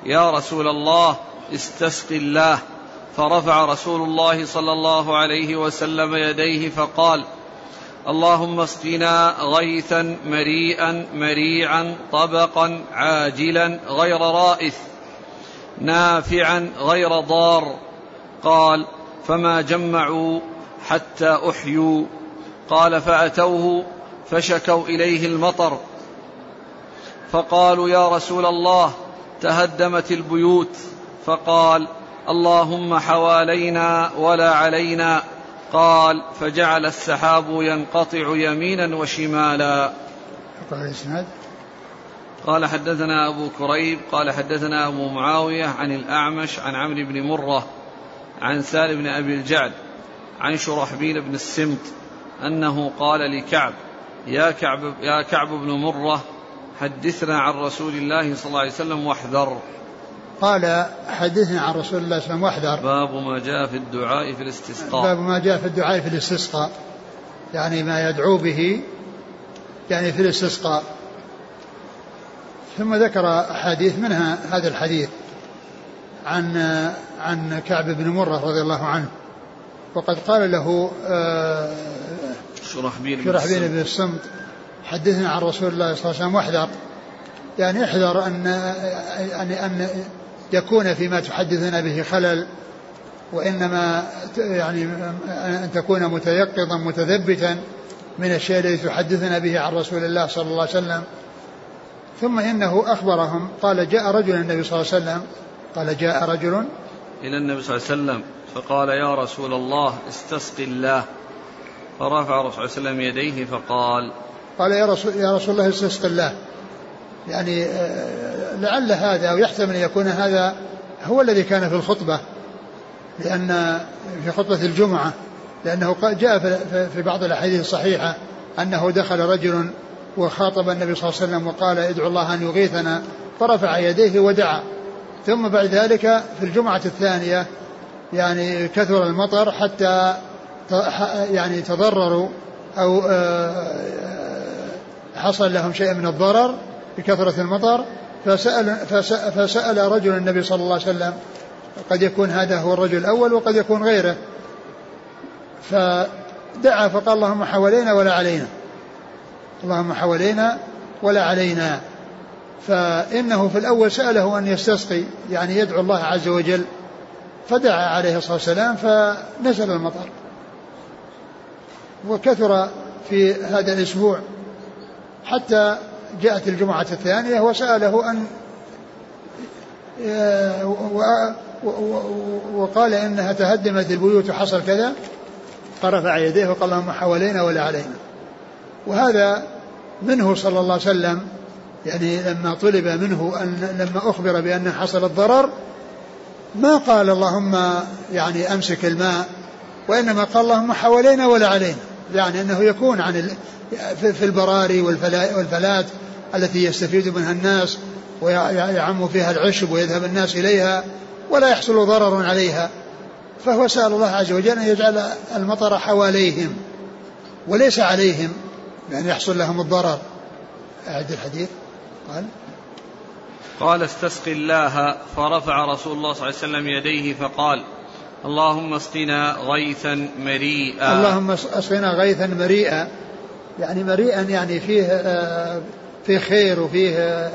يا رسول الله استسق الله. فرفع رسول الله صلى الله عليه وسلم يديه فقال اللهم اسقنا غيثا مريئا مريعا طبقا عاجلا غير رائث نافعا غير ضار. قال فما جمعوا حتى أحيوا. قال فأتوه فشكوا إليه المطر. فقالوا يا رسول الله تهدمت البيوت. فقال اللهم حوالينا ولا علينا. قال فجعل السحاب ينقطع يمينا وشمالا. الإسناد. قال حدثنا أبو كريب قال حدثنا أبو معاوية عن الأعمش عن عمرو بن مرة عن سالم بن أبي الجعد عن شرحبيل بن السمط أنه قال لكعب يا كعب يا كعب بن مرة حدثنا عن رسول الله صلى الله عليه وسلم واحذر. قال حدثنا عن رسول الله صلى الله عليه وسلم واحذر. باب ما جاء في الدعاء في الاستسقاء. باب ما جاء في الدعاء في الاستسقاء. يعني ما يدعو به يعني في الاستسقاء. ثم ذكر أحاديث منها هذا الحديث عن عن كعب بن مرة رضي الله عنه. وقد قال له آه، شرحبيل بن شرحبيل. بن الصمت حدثنا عن رسول الله صلى الله عليه وسلم واحذر. يعني احذر ان يعني ان يكون فيما تحدثنا به خلل وإنما ت- يعني أن تكون متيقظا متثبتا من الشيء الذي تحدثنا به عن رسول الله صلى الله عليه وسلم. ثم إنه أخبرهم قال جاء رجل النبي صلى الله عليه وسلم. قال جاء رجل إلى النبي صلى الله عليه وسلم فقال يا رسول الله استسق الله. فرفع الرسول صلى الله عليه وسلم يديه فقال قال يا رسول يا رسول الله استسق الله. يعني آه، لعل هذا أو يحتمل أن يكون هذا هو الذي كان في الخطبة لأن في خطبة الجمعة لأنه جاء في بعض الأحاديث الصحيحة أنه دخل رجل وخاطب النبي صلى الله عليه وسلم وقال ادعو الله أن يغيثنا فرفع يديه ودعا. ثم بعد ذلك في الجمعة الثانية يعني كثر المطر حتى يعني تضرروا أو آه، حصل لهم شيء من الضرر. بكثرة المطر فسأل, فسأل رجل النبي صلى الله عليه وسلم قد يكون هذا هو الرجل الأول وقد يكون غيره. فدعا فقال اللهم حوالينا ولا علينا. اللهم حوالينا ولا علينا. فإنه في الأول سأله أن يستسقي يعني يدعو الله عز وجل. فدعا عليه الصلاة والسلام فنزل المطر. وكثر في هذا الأسبوع حتى جاءت الجمعة الثانية وسأله أن وقال إنها تهدمت البيوت وحصل كذا فرفع يديه وقال اللهم حوالينا ولا علينا. وهذا منه صلى الله عليه وسلم يعني لما طلب منه أن لما أخبر بأن حصل الضرر ما قال اللهم يعني أمسك الماء وإنما قال اللهم حوالينا ولا علينا يعني أنه يكون عن في البراري والفلات التي يستفيد منها الناس ويعم فيها العشب ويذهب الناس إليها ولا يحصل ضرر عليها. فهو سأل الله عز وجل أن يجعل المطر حواليهم وليس عليهم يعني يحصل لهم الضرر. أعد الحديث. قال قال استسق الله فرفع رسول الله صلى الله عليه وسلم يديه فقال اللهم اسقنا غيثا مريئا. اللهم أسقنا غيثا مريئا. يعني مريئا يعني فيه آه، فيه خير وفيه آه،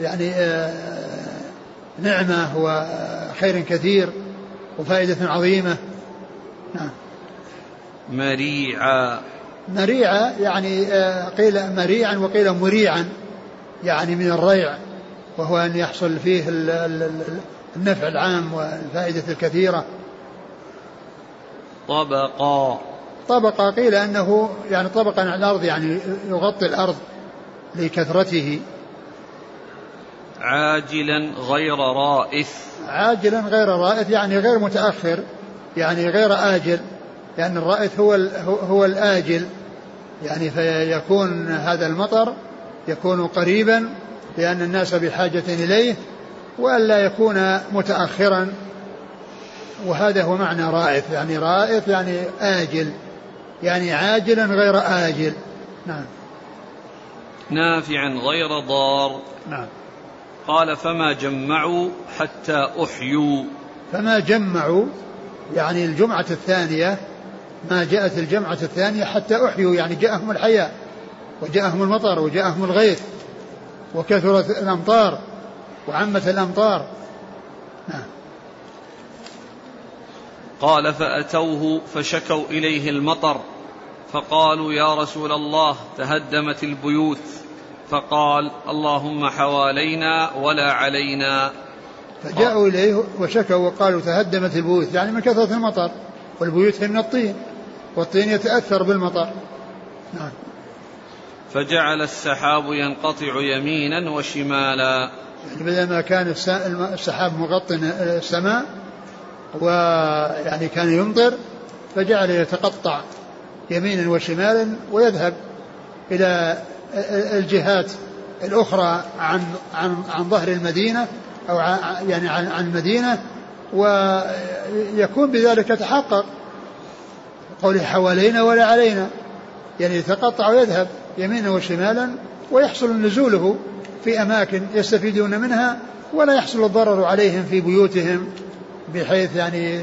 يعني آه، نعمة وخير كثير وفائدة عظيمة. نعم. مريعا. مريعا يعني قيل مريعا وقيل مريعا يعني من الريع وهو أن يحصل فيه النفع العام والفائدة الكثيرة. طبقا. طبقا قيل أنه يعني طبقا على الأرض يعني يغطي الأرض لكثرته. عاجلا غير رائث عاجلا غير رائث يعني غير متأخر يعني غير آجل لأن الرائث هو هو الآجل. يعني فيكون هذا المطر يكون قريبا لأن الناس بحاجة إليه وألا يكون متأخرا. وهذا هو معنى رائث يعني رائث يعني آجل. يعني عاجلا غير آجل. نعم. نافعا غير ضار. نعم. قال فما جمعوا حتى أحيوا. فما جمعوا يعني الجمعة الثانية ما جاءت الجمعة الثانية حتى أحيوا يعني جاءهم الحياة وجاءهم المطر وجاءهم الغيث وكثرت الأمطار وعمت الأمطار. نعم. قال فأتوه فشكوا إليه المطر. فقالوا يا رسول الله تهدمت البيوت. فقال اللهم حوالينا ولا علينا. فجاءوا إليه وشكوا وقالوا تهدمت البيوت يعني من كثرة المطر. والبيوت هي من الطين والطين يتأثر بالمطر. نعم. فجعل السحاب ينقطع يمينا وشمالا. يعني بدل ما كان السحاب مغطي السماء ويعني كان يمطر فجعل يتقطع. يمينا وشمالا ويذهب إلى الجهات الأخرى عن عن عن ظهر المدينة أو يعني عن عن المدينة ويكون بذلك يتحقق قوله حوالينا ولا علينا. يعني يتقطع ويذهب يمينا وشمالا ويحصل نزوله في أماكن يستفيدون منها ولا يحصل الضرر عليهم في بيوتهم بحيث يعني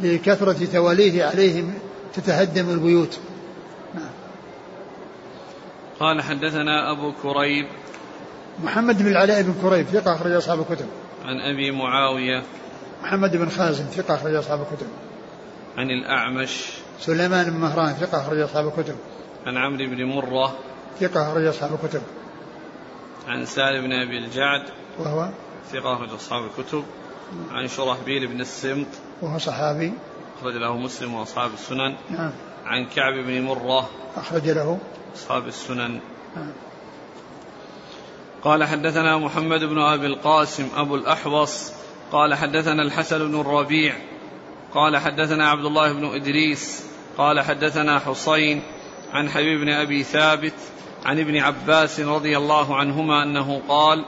لكثرة تواليه عليهم تتهدم البيوت. نعم. قال حدثنا أبو كريب. محمد بن العلاء بن كريب ثقة أخرج أصحاب الكتب. عن أبي معاوية. محمد بن خازم ثقة أخرج أصحاب الكتب. عن الأعمش. سليمان بن مهران ثقة أخرج أصحاب الكتب. عن عمرو بن مرة. ثقة أخرج أصحاب الكتب. عن سالم بن أبي الجعد. وهو؟ ثقة أخرج أصحاب الكتب. عن شرحبيل بن السمط. وهو صحابي. أخرج له مسلم وأصحاب السنن. نعم. عن كعب بن مرة. أخرج له. أصحاب السنن. نعم. قال حدثنا محمد بن أبي القاسم أبو الأحوص. قال حدثنا الحسن بن الربيع. قال حدثنا عبد الله بن إدريس. قال حدثنا حسين عن حبيب بن أبي ثابت عن ابن عباس رضي الله عنهما أنه قال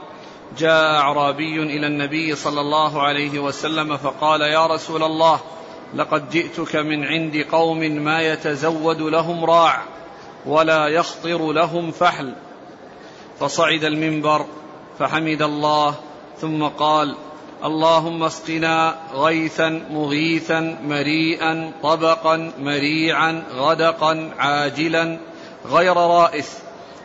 جاء أعرابي إلى النبي صلى الله عليه وسلم فقال يا رسول الله لقد جئتك من عند قوم ما يتزود لهم راع ولا يخطر لهم فحل. فصعد المنبر فحمد الله ثم قال اللهم اسقنا غيثا مغيثا مريئا طبقا مريعا غدقا عاجلا غير رائث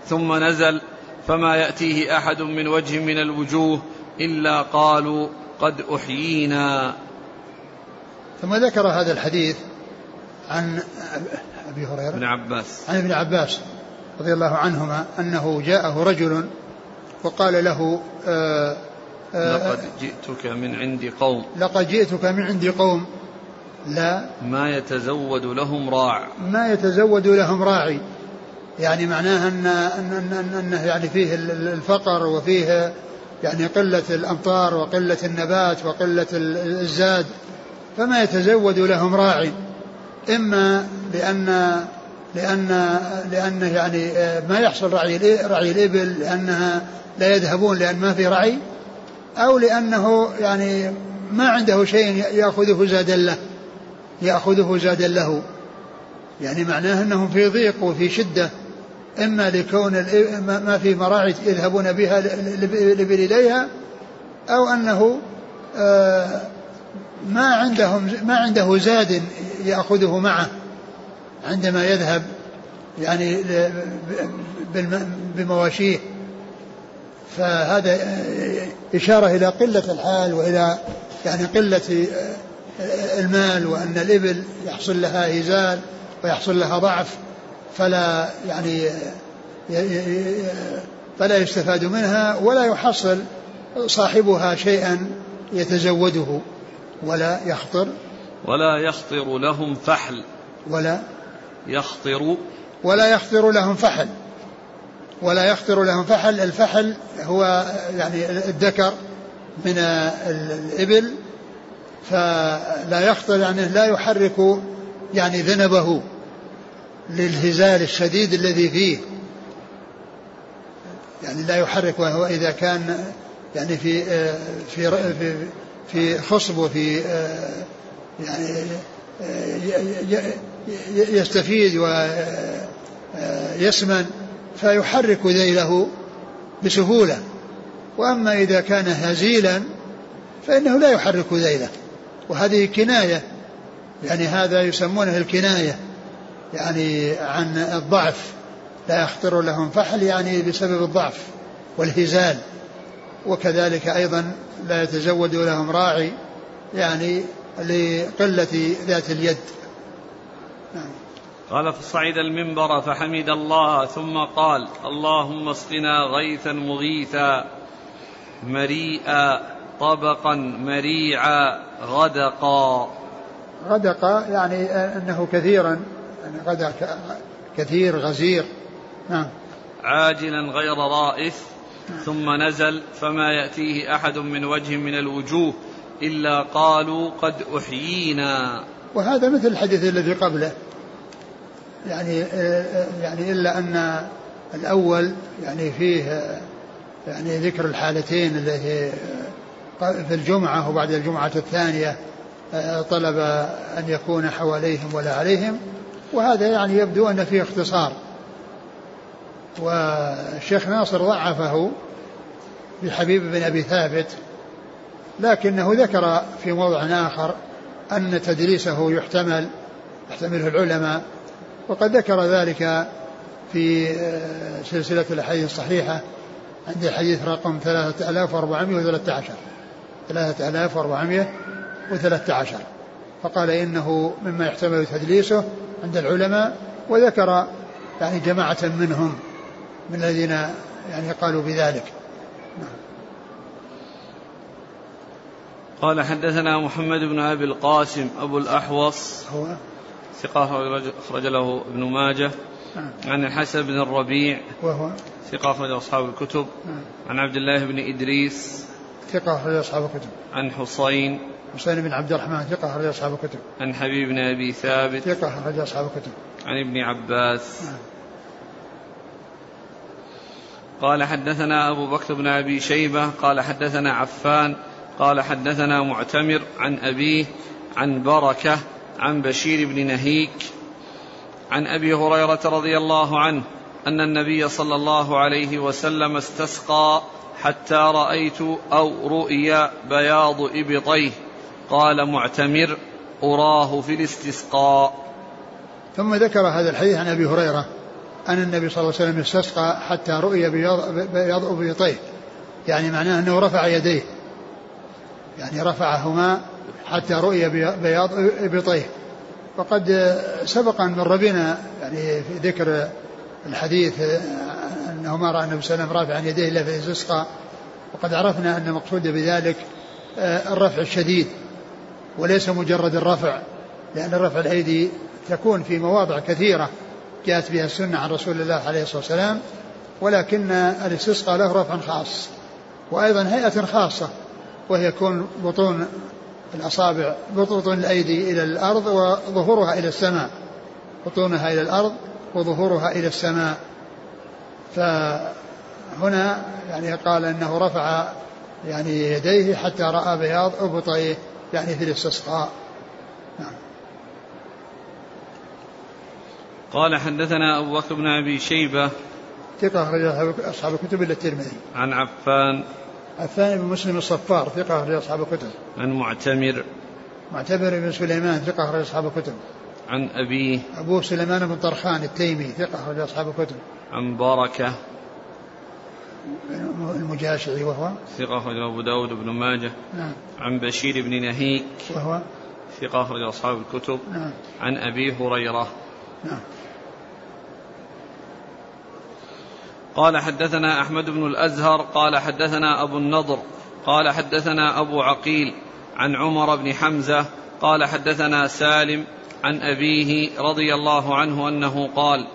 ثم نزل فما يأتيه أحد من وجه من الوجوه إلا قالوا قد أحيينا. ثم ذكر هذا الحديث عن أبي هريرة. ابن عباس. عن ابن عباس رضي الله عنهما أنه جاءه رجل وقال له آآ آآ لقد جئتك من عند قوم. لقد جئتك من عند قوم. لا. ما يتزود لهم راع. ما يتزود لهم راعي. يعني معناها ان ان أنه يعني فيه الفقر وفيه يعني قلة الأمطار وقلة النبات وقلة الزاد. فما يتزود لهم راعي. إما لأن لأن لأنه يعني ما يحصل رعي رعي الإبل لأنها لا يذهبون لأن ما في رعي أو لأنه يعني ما عنده شيء يأخذه زادا له يأخذه زادا له. يعني معناه أنهم في ضيق وفي شدة. إما لكون ما في مراعي يذهبون بها الإبل إليها أو أنه ما عندهم ما عنده زاد يأخذه معه عندما يذهب يعني بمواشيه. فهذا إشارة إلى قلة الحال وإلى يعني قلة المال وأن الإبل يحصل لها إزال ويحصل لها ضعف فلا يعني فلا يستفاد منها ولا يحصل صاحبها شيئا يتزوده. ولا يخطر ولا يخطر لهم فحل. ولا يخطر. ولا يخطر لهم فحل. ولا يخطر لهم فحل. الفحل هو يعني الذكر من الإبل فلا يخطر يعني لا يحرك يعني ذنبه للهزال الشديد الذي فيه. يعني لا يحرك وهو إذا كان يعني في في في, في خصب وفي يعني يستفيد ويسمن فيحرك ذيله بسهولة. وأما إذا كان هزيلا فإنه لا يحرك ذيله. وهذه كناية يعني هذا يسمونه الكناية يعني عن الضعف. لا يخطر لهم فحل يعني بسبب الضعف والهزال. وكذلك أيضا لا يتزود لهم راعي يعني لقلة ذات اليد. نعم. قال فصعد المنبر فحمد الله ثم قال اللهم اسقنا غيثا مغيثا مريئا طبقا مريعا غدقا. غدقا يعني انه كثيرا يعني غدق كثير غزير. نعم. عاجلا غير رائث ثم نزل فما يأتيه أحد من وجه من الوجوه إلا قالوا قد أحيينا. وهذا مثل الحديث الذي قبله. يعني يعني إلا أن الأول يعني فيه يعني ذكر الحالتين اللي هي في الجمعة وبعد الجمعة الثانية طلب أن يكون حواليهم ولا عليهم. وهذا يعني يبدو أن فيه اختصار. والشيخ ناصر ضعفه بحبيب بن أبي ثابت لكنه ذكر في موضع آخر أن تدريسه يحتمل يحتمله العلماء وقد ذكر ذلك في آه، سلسلة الأحاديث الصحيحة عند الحديث رقم 3413 3413 فقال إنه مما يحتمل تدليسه عند العلماء وذكر يعني جماعة منهم من الذين يعني قالوا بذلك نعم. قال حدثنا محمد بن أبي القاسم أبو الأحوص هو ثقة أخرج له ابن ماجه نعم. عن الحسن بن الربيع وهو ثقة أخرج أصحاب الكتب نعم. عن عبد الله بن إدريس ثقة أخرج أصحاب الكتب عن حصين حسين بن عبد الرحمن ثقة أخرج أصحاب الكتب عن حبيب بن أبي ثابت ثقة أخرج أصحاب الكتب عن ابن عباس نعم. قال حدثنا أبو بكر بن أبي شيبة قال حدثنا عفان قال حدثنا معتمر عن أبيه عن بركة عن بشير بن نهيك عن أبي هريرة رضي الله عنه أن النبي صلى الله عليه وسلم استسقى حتى رأيت أو رؤي بياض إبطيه. قال معتمر أراه في الاستسقاء. ثم ذكر هذا الحديث عن أبي هريرة. أن النبي صلى الله عليه وسلم استسقى حتى رؤي بياض إبطيه يعني معناه أنه رفع يديه. يعني رفعهما حتى رؤي بياض إبطيه وقد سبق أن مر بنا يعني في ذكر الحديث أنه ما رأى النبي صلى الله عليه وسلم رافعا يديه إلا في الاستسقاء. وقد عرفنا أن المقصود بذلك آه، الرفع الشديد. وليس مجرد الرفع لأن رفع الأيدي تكون في مواضع كثيرة. جاءت بها السنة عن رسول الله عليه الصلاة والسلام ولكن الاستسقاء له رفع خاص وأيضا هيئة خاصة وهي يكون بطون الأصابع بطون الأيدي إلى الأرض وظهورها إلى السماء بطونها إلى الأرض وظهورها إلى السماء. فهنا يعني قال أنه رفع يعني يديه حتى رأى بياض أبطيه يعني في الاستسقاء. قال حدثنا أبو بكر بن أبي شيبة ثقة أخرج أصحاب الكتب إلا الترمذي. عن عفان عفان بن مسلم الصفار ثقة أخرج أصحاب الكتب. عن معتمر معتمر بن سليمان ثقة أخرج أصحاب الكتب. عن أبيه أبوه سليمان بن طرخان التيمي ثقة أخرج أصحاب الكتب. عن بركة المجاشعي وهو. ثقة أخرج أبو داود بن ماجه. نعم. عن بشير بن نهيك وهو. ثقة أخرج أصحاب الكتب. نعم. عن أبي هريرة نعم. قال حدثنا أحمد بن الأزهر قال حدثنا أبو النضر قال حدثنا أبو عقيل عن عمر بن حمزة قال حدثنا سالم عن أبيه رضي الله عنه أنه قال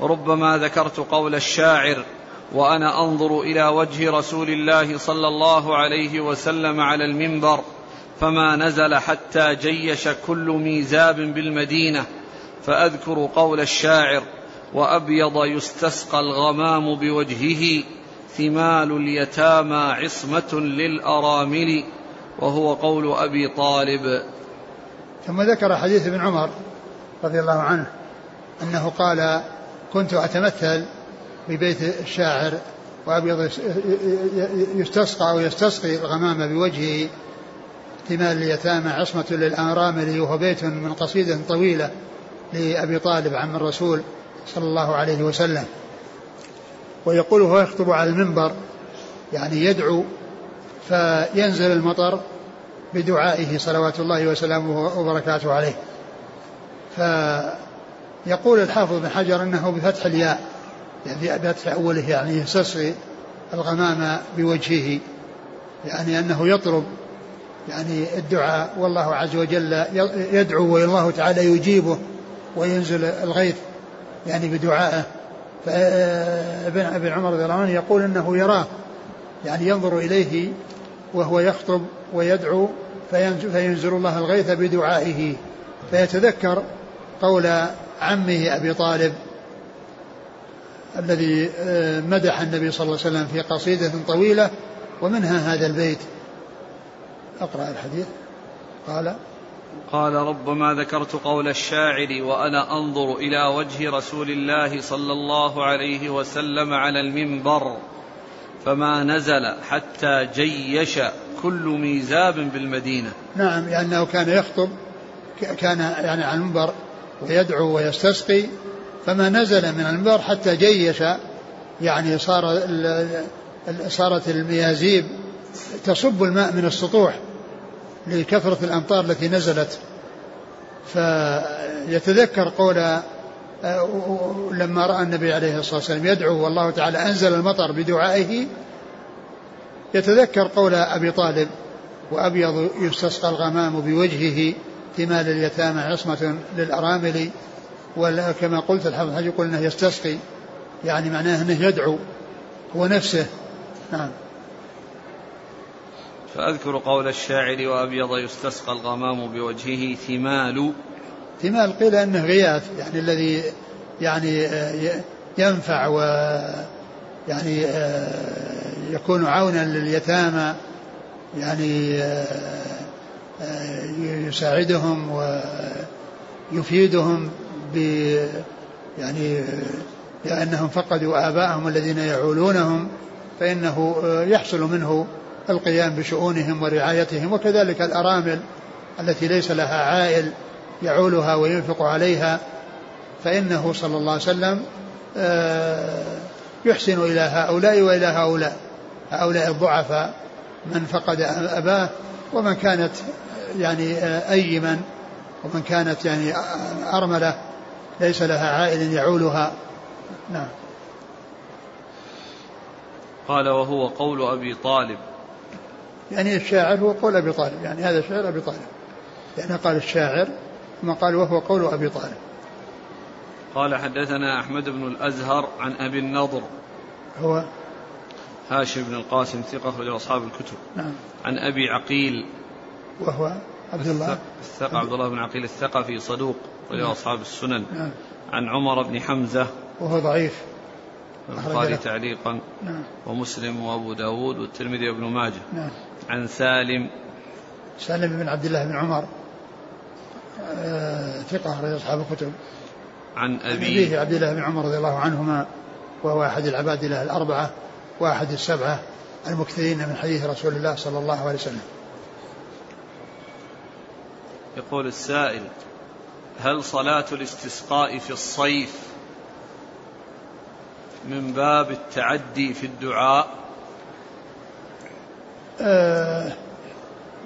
ربما ذكرت قول الشاعر وأنا أنظر إلى وجه رسول الله صلى الله عليه وسلم على المنبر فما نزل حتى جيش كل ميزاب بالمدينة فأذكر قول الشاعر وأبيض يستسقى الغمام بوجهه ثمال اليتامى عصمة للأرامل وهو قول أبي طالب. ثم ذكر حديث ابن عمر رضي الله عنه أنه قال كنت أتمثل ببيت الشاعر وأبيض يستسقى أو يستسقي الغمام بوجهه ثمال اليتامى عصمة للأرامل وهو بيت من قصيدة طويلة لأبي طالب عم الرسول. صلى الله عليه وسلم. ويقول وهو يخطب على المنبر يعني يدعو فينزل المطر بدعائه صلوات الله وسلامه وبركاته عليه. فيقول الحافظ بن حجر إنه بفتح الياء يعني بفتح أوله يعني يستصغي الغمام بوجهه يعني أنه يطلب يعني الدعاء والله عز وجل يدعو والله تعالى يجيبه وينزل الغيث. يعني بدعائه. فابن ابن عمر رضي الله عنه يقول إنه يراه يعني ينظر إليه وهو يخطب ويدعو فينزل الله الغيث بدعائه. فيتذكر قول عمه أبي طالب الذي آه، مدح النبي صلى الله عليه وسلم في قصيدة طويلة ومنها هذا البيت. اقرأ الحديث. قال قال ربما ذكرت قول الشاعر وأنا أنظر إلى وجه رسول الله صلى الله عليه وسلم على المنبر فما نزل حتى جيش كل ميزاب بالمدينة. نعم لأنه كان يخطب كان يعني على المنبر ويدعو ويستسقي فما نزل من المنبر حتى جيش يعني صار صارت الميازيب تصب الماء من السطوح. لكثرة الأمطار التي نزلت. فيتذكر قول آه، لما رأى النبي عليه الصلاة والسلام يدعو والله تعالى أنزل المطر بدعائه يتذكر قول أبي طالب وأبيض يستسقى الغمام بوجهه احتمال اليتامى عصمة للأرامل. وكما قلت الحافظ يقول انه يستسقي يعني معناه أنه يدعو هو نفسه. نعم. فأذكر قول الشاعر وأبيض يستسقى الغمام بوجهه ثمال. ثمال قيل أنه غياث يعني الذي يعني آه، ينفع و يعني آه، يكون عونا لليتامى يعني آه، يساعدهم ويفيدهم ب يعني لأنهم فقدوا آباءهم الذين يعولونهم فإنه يحصل منه القيام بشؤونهم ورعايتهم وكذلك الأرامل التي ليس لها عائل يعولها وينفق عليها فإنه صلى الله عليه وسلم آه، يحسن إلى هؤلاء وإلى هؤلاء هؤلاء الضعفاء من فقد أباه ومن كانت يعني آه، أيما ومن كانت يعني أرملة ليس لها عائل يعولها. نعم. قال وهو قول أبي طالب. يعني الشاعر هو قول أبي طالب يعني هذا شعر أبي طالب. يعني قال الشاعر ثم قال وهو قول أبي طالب. قال حدثنا أحمد بن الأزهر عن أبي النضر. هو؟ هاشم بن القاسم ثقة أخرج أصحاب الكتب. نعم. عن أبي عقيل. وهو عبد الله. الثقة عبد الله بن عقيل الثقفي صدوق أخرج نعم. أصحاب السنن. نعم. عن عمر بن حمزة. وهو ضعيف. البخاري تعليقا. نعم. ومسلم وأبو داود والترمذي وابن ماجه. نعم. عن سالم. سالم بن عبد الله بن عمر آه، ثقة أخرج أصحاب الكتب. عن أبيه عبد الله بن عمر رضي الله عنهما وهو أحد العباد له الأربعة وأحد السبعة المكثرين من حديث رسول الله صلى الله عليه وسلم. يقول السائل هل صلاة الاستسقاء في الصيف من باب التعدي في الدعاء؟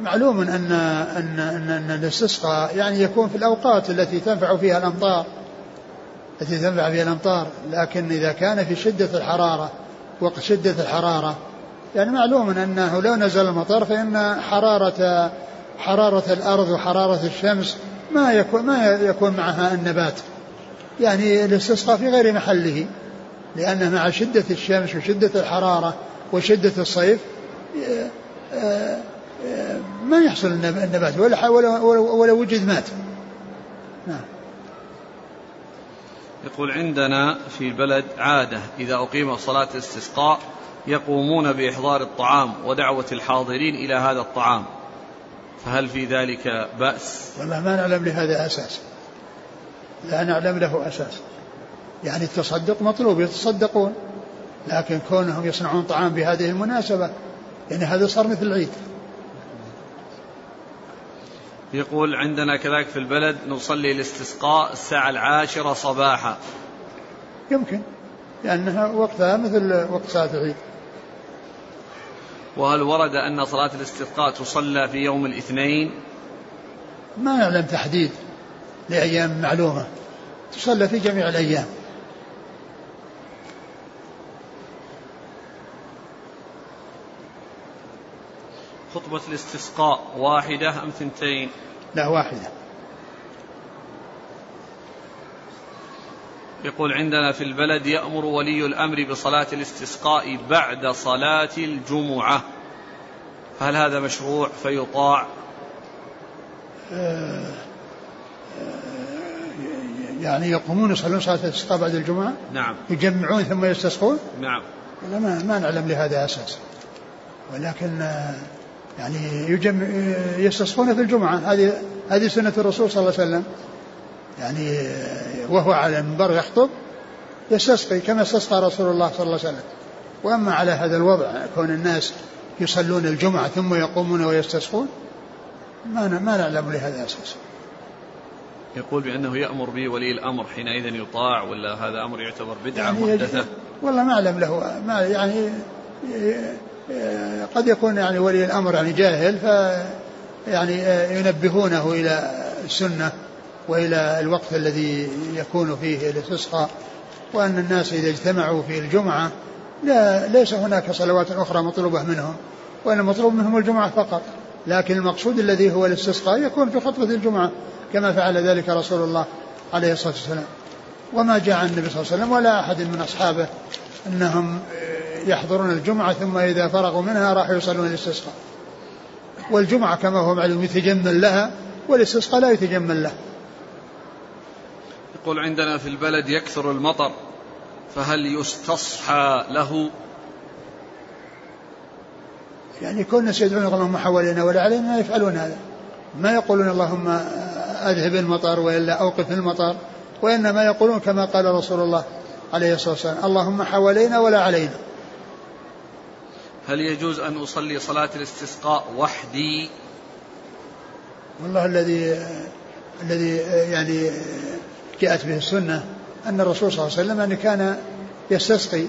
معلوم أن أن أن, أن الاستسقاء يعني يكون في الأوقات التي تنفع فيها الأمطار التي تنفع فيها الأمطار. لكن إذا كان في شدة الحرارة وقت شدة الحرارة يعني معلوم أنه لو نزل المطر فإن حرارة حرارة الأرض وحرارة الشمس ما يكون ما يكون معها النبات. يعني الاستسقاء في غير محله لأن مع شدة الشمس وشدة الحرارة وشدة الصيف ما يحصل النبات ولا ولا, ولا وجد مات. نعم. يقول عندنا في البلد عادة إذا أقيم صلاة الاستسقاء يقومون بإحضار الطعام ودعوة الحاضرين إلى هذا الطعام. فهل في ذلك بأس؟ والله ما نعلم لهذا أساس. لا نعلم له أساس. يعني التصدق مطلوب يتصدقون. لكن كونهم يصنعون طعام بهذه المناسبة يعني هذا صار مثل العيد. يقول عندنا كذلك في البلد نصلي الاستسقاء الساعة العاشرة صباحا. يمكن. لأنها وقتها مثل وقت صلاة العيد. وهل ورد أن صلاة الاستسقاء تصلى في يوم الاثنين؟ ما نعلم تحديد لأيام معلومة. تصلى في جميع الأيام. خطبة الاستسقاء واحدة أم ثنتين؟ لا واحدة. يقول عندنا في البلد يأمر ولي الأمر بصلاة الاستسقاء بعد صلاة الجمعة. هل هذا مشروع فيطاع؟ آه، يعني يقومون يصلون صلاة الاستسقاء بعد الجمعة؟ نعم. يجمعون ثم يستسقون؟ نعم. لا ما, ما نعلم لهذا أساس. ولكن يعني يجمع يستصفون في الجمعة هذه هذه سنة الرسول صلى الله عليه وسلم يعني وهو على المنبر يخطب يستسقي كما استسقى رسول الله صلى الله عليه وسلم وأما على هذا الوضع كون الناس يصلون الجمعة ثم يقومون ويستسقون ما ما نعلم لهذا أساس. يقول بأنه يأمر به ولي الأمر حينئذ يطاع ولا هذا أمر يعتبر بدعة يعني محدثة؟ والله ما أعلم له ما يعني قد يكون يعني ولي الأمر يعني جاهل ف يعني ينبهونه إلى السنة وإلى الوقت الذي يكون فيه الاستسقاء وأن الناس إذا اجتمعوا في الجمعة لا ليس هناك صلوات أخرى مطلوبة منهم وإن المطلوب منهم الجمعة فقط. لكن المقصود الذي هو الاستسقاء يكون في خطبة الجمعة كما فعل ذلك رسول الله عليه الصلاة والسلام. وما جاء النبي صلى الله عليه وسلم ولا أحد من أصحابه أنهم يحضرون الجمعة ثم إذا فرغوا منها راحوا يصلون الاستسقاء. والجمعة كما هو معلوم يتجمل لها والاستسقاء لا يتجمل له. يقول عندنا في البلد يكثر المطر فهل يستصحى له؟ يعني كل الناس يدعون اللهم حوالينا ولا علينا يفعلون هذا. ما يقولون اللهم أذهب المطر وإلا أوقف المطر وإنما يقولون كما قال رسول الله عليه الصلاة والسلام. اللهم حوالينا ولا علينا. هل يجوز أن أصلي صلاة الاستسقاء وحدي؟ والله الذي الذي يعني جاءت به السنة أن الرسول صلى الله عليه وسلم يعني كان يستسقي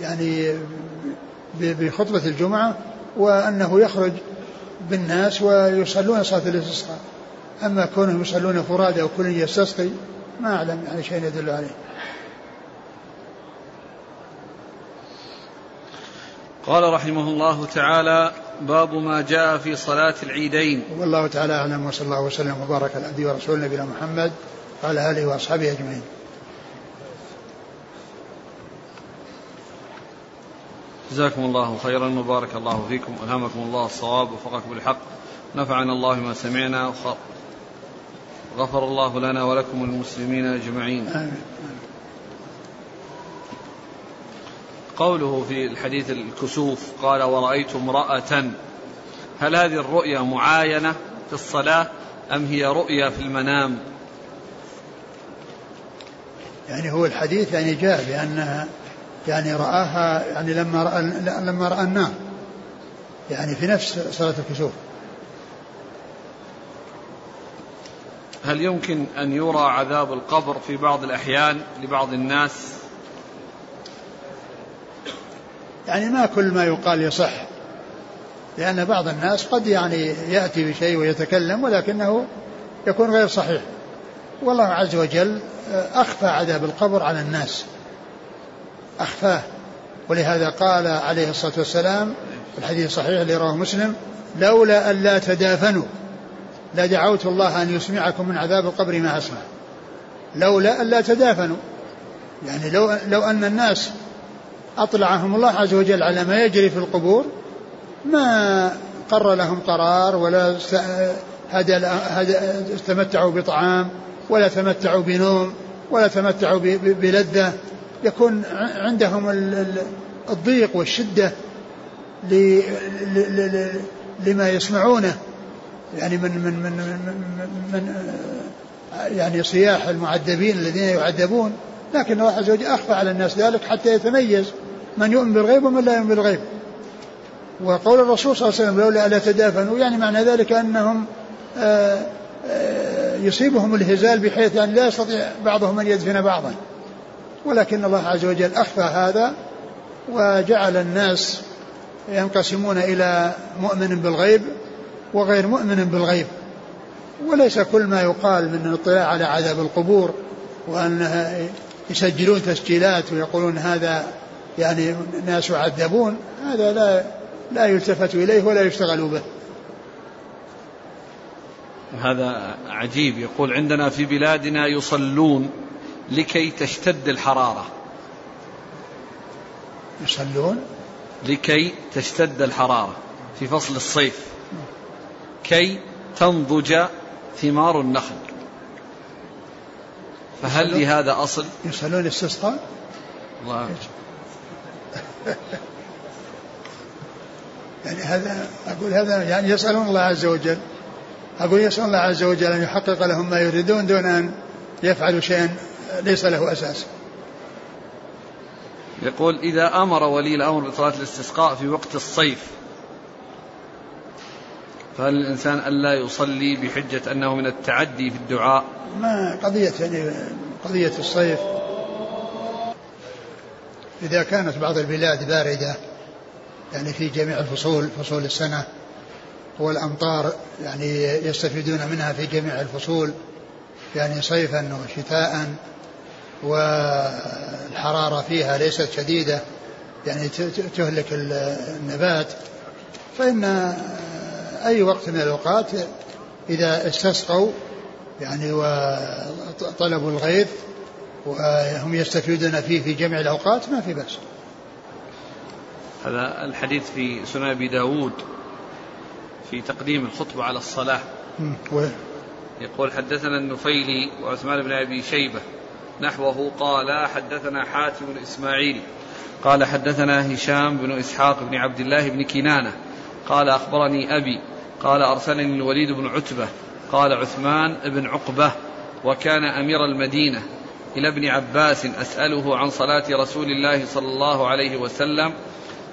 يعني بخطبة الجمعة وأنه يخرج بالناس ويصلون صلاة الاستسقاء. أما كونهم يصلون فرادى وكل يستسقي ما أعلم يعني شيء يدل عليه. قال رحمه الله تعالى باب ما جاء في صلاة العيدين. والله تعالى أعلم وصلى الله وسلم وبارك على عبده ورسوله نبينا محمد وعلى آله وأصحابه أجمعين. جزاكم الله خيرا وبارك الله فيكم ألهمكم الله الصواب وفقكم بالحق نفعنا الله ما سمعنا غفر الله لنا ولكم المسلمين أجمعين. آمين. قوله في الحديث الكسوف قال ورأيت امرأة هل هذه الرؤيا معاينة في الصلاة أم هي رؤيا في المنام؟ يعني هو الحديث يعني جاء بأنها يعني رآها يعني لما رأى لما رأى النار يعني في نفس صلاة الكسوف. هل يمكن أن يرى عذاب القبر في بعض الأحيان لبعض الناس؟ يعني ما كل ما يقال يصح. لأن بعض الناس قد يعني يأتي بشيء ويتكلم ولكنه يكون غير صحيح. والله عز وجل أخفى عذاب القبر على الناس. أخفاه. ولهذا قال عليه الصلاة والسلام الحديث الصحيح اللي رواه مسلم لولا أن لا تدافنوا لدعوت الله أن يسمعكم من عذاب القبر ما أسمع. لولا أن لا تدافنوا. يعني لو, لو أن الناس أطلعهم الله عز وجل على ما يجري في القبور ما قر لهم قرار ولا تمتعوا بطعام ولا تمتعوا بنوم ولا تمتعوا بلذة. يكون عندهم الضيق والشدة لما يسمعونه. يعني من من من من, من يعني صياح المعذبين الذين يعذبون. لكن الله عز وجل أخفى على الناس ذلك حتى يتميز. من يؤمن بالغيب ومن لا يؤمن بالغيب. وقول الرسول صلى الله عليه وسلم لولا ألا تدافنوا. يعني معنى ذلك أنهم آه، آه، يصيبهم الهزال بحيث يعني لا يستطيع بعضهم أن يدفن بعضا. ولكن الله عز وجل أخفى هذا وجعل الناس ينقسمون إلى مؤمن بالغيب وغير مؤمن بالغيب. وليس كل ما يقال من الاطلاع على عذاب القبور وأن يسجلون تسجيلات ويقولون هذا يعني ناس يعذبون هذا لا لا يلتفت إليه ولا يشتغل به. هذا عجيب. يقول عندنا في بلادنا يصلون لكي تشتد الحرارة. يصلون؟ لكي تشتد الحرارة. في فصل الصيف. كي تنضج ثمار النخل. فهل لهذا أصل؟ يصلون استسقاء الله يعني هذا أقول هذا يعني يسألون الله عز وجل. أقول يسأل الله عز وجل أن يحقق لهم ما يريدون دون أن يفعلوا شيئا ليس له أساس. يقول إذا أمر ولي الأمر بصلاة الاستسقاء في وقت الصيف فهل الإنسان ألا يصلي بحجة أنه من التعدي في الدعاء؟ ما قضية يعني قضية الصيف. إذا كانت بعض البلاد باردة يعني في جميع الفصول فصول السنة والأمطار يعني يستفيدون منها في جميع الفصول يعني صيفا وشتاء والحرارة فيها ليست شديدة يعني تهلك النبات. فإن أي وقت من الأوقات إذا استسقوا يعني وطلبوا الغيث وهم يستفيدون فيه في جميع الأوقات ما في بأس. هذا الحديث في سنن أبي داود في تقديم الخطبة على الصلاة. يقول حدثنا النفيلي وعثمان بن أبي شيبة نحوه قال حدثنا حاتم الإسماعيلي قال حدثنا هشام بن إسحاق بن عبد الله بن كنانة قال أخبرني أبي قال أرسلني الوليد بن عتبة قال عثمان بن عقبة وكان أمير المدينة إلى ابن عباس أسأله عن صلاة رسول الله صلى الله عليه وسلم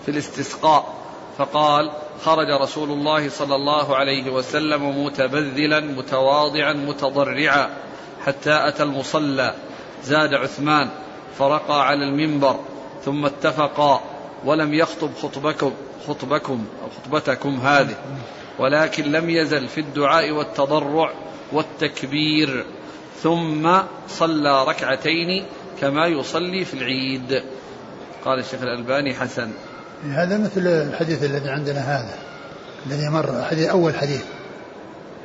في الاستسقاء فقال خرج رسول الله صلى الله عليه وسلم متبذلا متواضعا متضرعا حتى أتى المصلى. زاد عثمان فرقى على المنبر ثم اتفقا ولم يخطب خطبكم خطبكم أو خطبتكم هذه ولكن لم يزل في الدعاء والتضرع والتكبير. ثم صلى ركعتين كما يصلي في العيد. قال الشيخ الألباني حسن. هذا مثل الحديث الذي عندنا هذا الذي مر حديث أول حديث.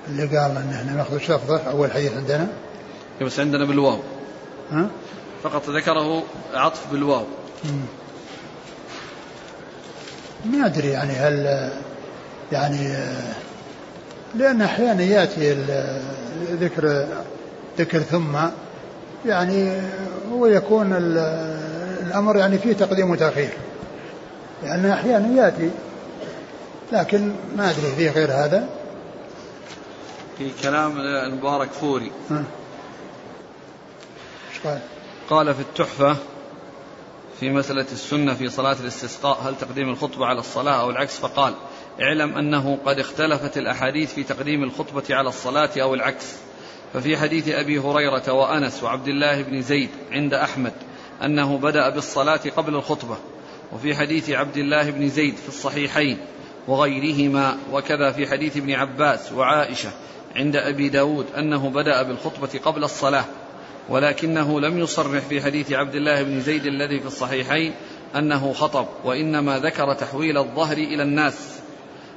اللي قال إن إحنا نأخذ شفظه أول حديث عندنا. بس عندنا بالواو. ها؟ فقط ذكره عطف بالواو. ما أدري يعني هل يعني لأن أحيانا يأتي ذكر ذكر ثم يعني ويكون الأمر يعني فيه تقديم وتأخير. لأن أحيانا يأتي لكن ما أدري فيه غير هذا. في كلام المبارك فوري. قال؟ قال في التحفة في مسألة السنة في صلاة الاستسقاء هل تقديم الخطبة على الصلاة أو العكس؟ فقال اعلم أنه قد اختلفت الأحاديث في تقديم الخطبة على الصلاة أو العكس. ففي حديث أبي هريرة وأنس وعبد الله بن زيد عند أحمد أنه بدأ بالصلاة قبل الخطبة وفي حديث عبد الله بن زيد في الصحيحين وغيرهما وكذا في حديث ابن عباس وعائشة عند أبي داود أنه بدأ بالخطبة قبل الصلاة ولكنه لم يصرح في حديث عبد الله بن زيد الذي في الصحيحين أنه خطب وإنما ذكر تحويل الظهر إلى الناس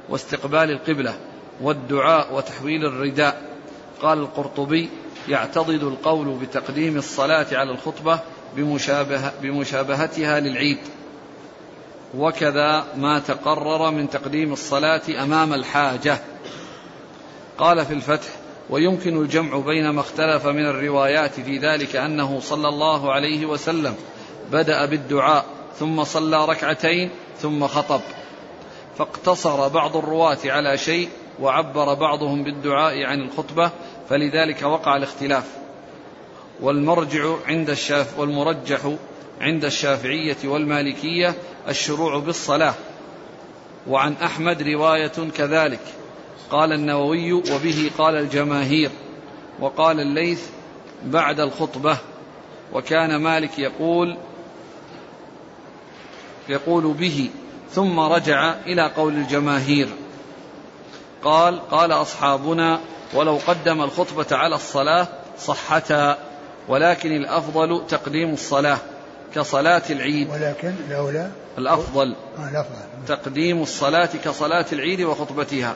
واستقبال القبلة والدعاء وتحويل الرداء. قال القرطبي يعتضد القول بتقديم الصلاة على الخطبة بمشابهة بمشابهتها للعيد. وكذا ما تقرر من تقديم الصلاة أمام الحاجة. قال في الفتح ويمكن الجمع بين ما اختلف من الروايات في ذلك أنه صلى الله عليه وسلم بدأ بالدعاء ثم صلى ركعتين ثم خطب. فاقتصر بعض الرواة على شيء وعبر بعضهم بالدعاء عن الخطبة فلذلك وقع الاختلاف. والمرجع عند الشاف والمرجح عند الشافعية والمالكية الشروع بالصلاة. وعن أحمد رواية كذلك. قال النووي وبه قال الجماهير. وقال الليث بعد الخطبة. وكان مالك يقول يقول به. ثم رجع إلى قول الجماهير. قال قال أصحابنا ولو قدم الخطبة على الصلاة صحتا ولكن الأفضل تقديم الصلاة كصلاة العيد. ولكن الأولى الأفضل آه الأفضل. تقديم الصلاة كصلاة العيد وخطبتها.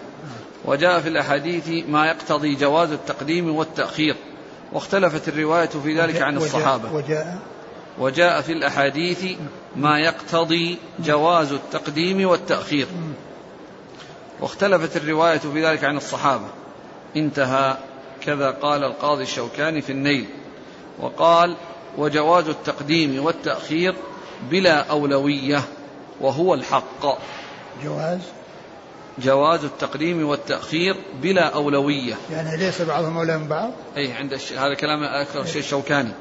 وجاء في الأحاديث ما يقتضي جواز التقديم والتأخير واختلفت الرواية في ذلك عن الصحابة. وجاء وجاء في الأحاديث ما يقتضي جواز التقديم والتأخير. واختلفت الرواية في ذلك عن الصحابة. انتهى. كذا قال القاضي الشوكاني في النيل. وقال وجواز التقديم والتأخير بلا أولوية وهو الحق. جواز؟ جواز التقديم والتأخير بلا أولوية. يعني ليس بعضهم أولى من بعض؟ أي عند الش... هذا كلام أكثر شيء الشوكاني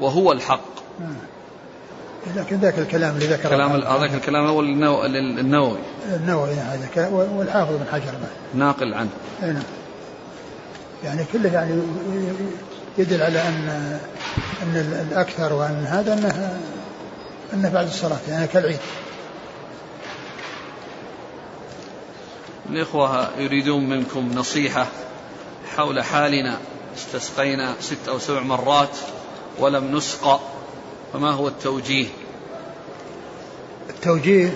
وهو الحق. لكن ذاك الكلام اللي ذكره كلام هذاك الكلام الأول النووي النووي هذا والحافظ بن حجر ناقل عنه. نعم. يعني كله يعني يدل على ان أن الأكثر وأن هذا انه أنه بعد الصلاة يعني كالعيد. الإخوة يريدون منكم نصيحة حول حالنا. استسقينا ست أو سبع مرات ولم نسقى. فما هو التوجيه؟ التوجيه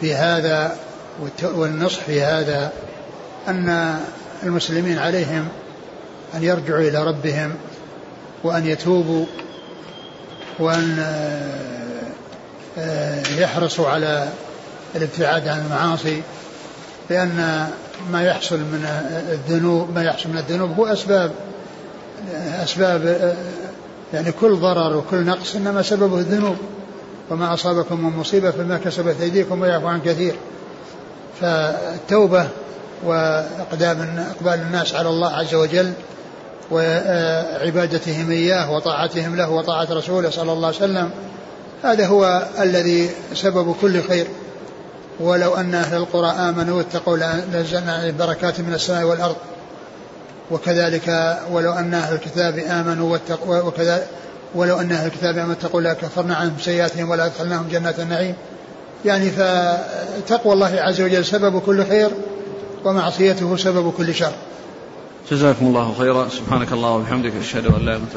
في هذا والنصح في هذا أن المسلمين عليهم أن يرجعوا إلى ربهم وأن يتوبوا وأن آه، يحرصوا على الابتعاد عن المعاصي لأن ما يحصل من الذنوب ما يحصل من الذنوب هو أسباب أسباب آه، يعني كل ضرر وكل نقص إنما سببه الذنوب وما أصابكم من مصيبة فما كسبت أيديكم ويعفو عن كثير. فالتوبة وإقدام إقبال الناس على الله عز وجل وعبادتهم إياه وطاعتهم له وطاعة رسوله صلى الله عليه وسلم هذا هو الذي سبب كل خير. ولو أن أهل القرى آمنوا واتقوا لنزلنا بركات من السماء والأرض. وكذلك ولو أن أهل الكتاب آمنوا واتقوا وكذلك ولو أن أهل الكتاب آمنوا واتقوا لكفرنا عنهم سيئاتهم ولا أدخلناهم جنات النعيم. يعني فتقوى الله عز وجل سبب كل خير ومعصيته سبب كل شر. جزاكم الله خيرا. سبحانك الله وبحمدك أشهد أن لا إله إلا أنت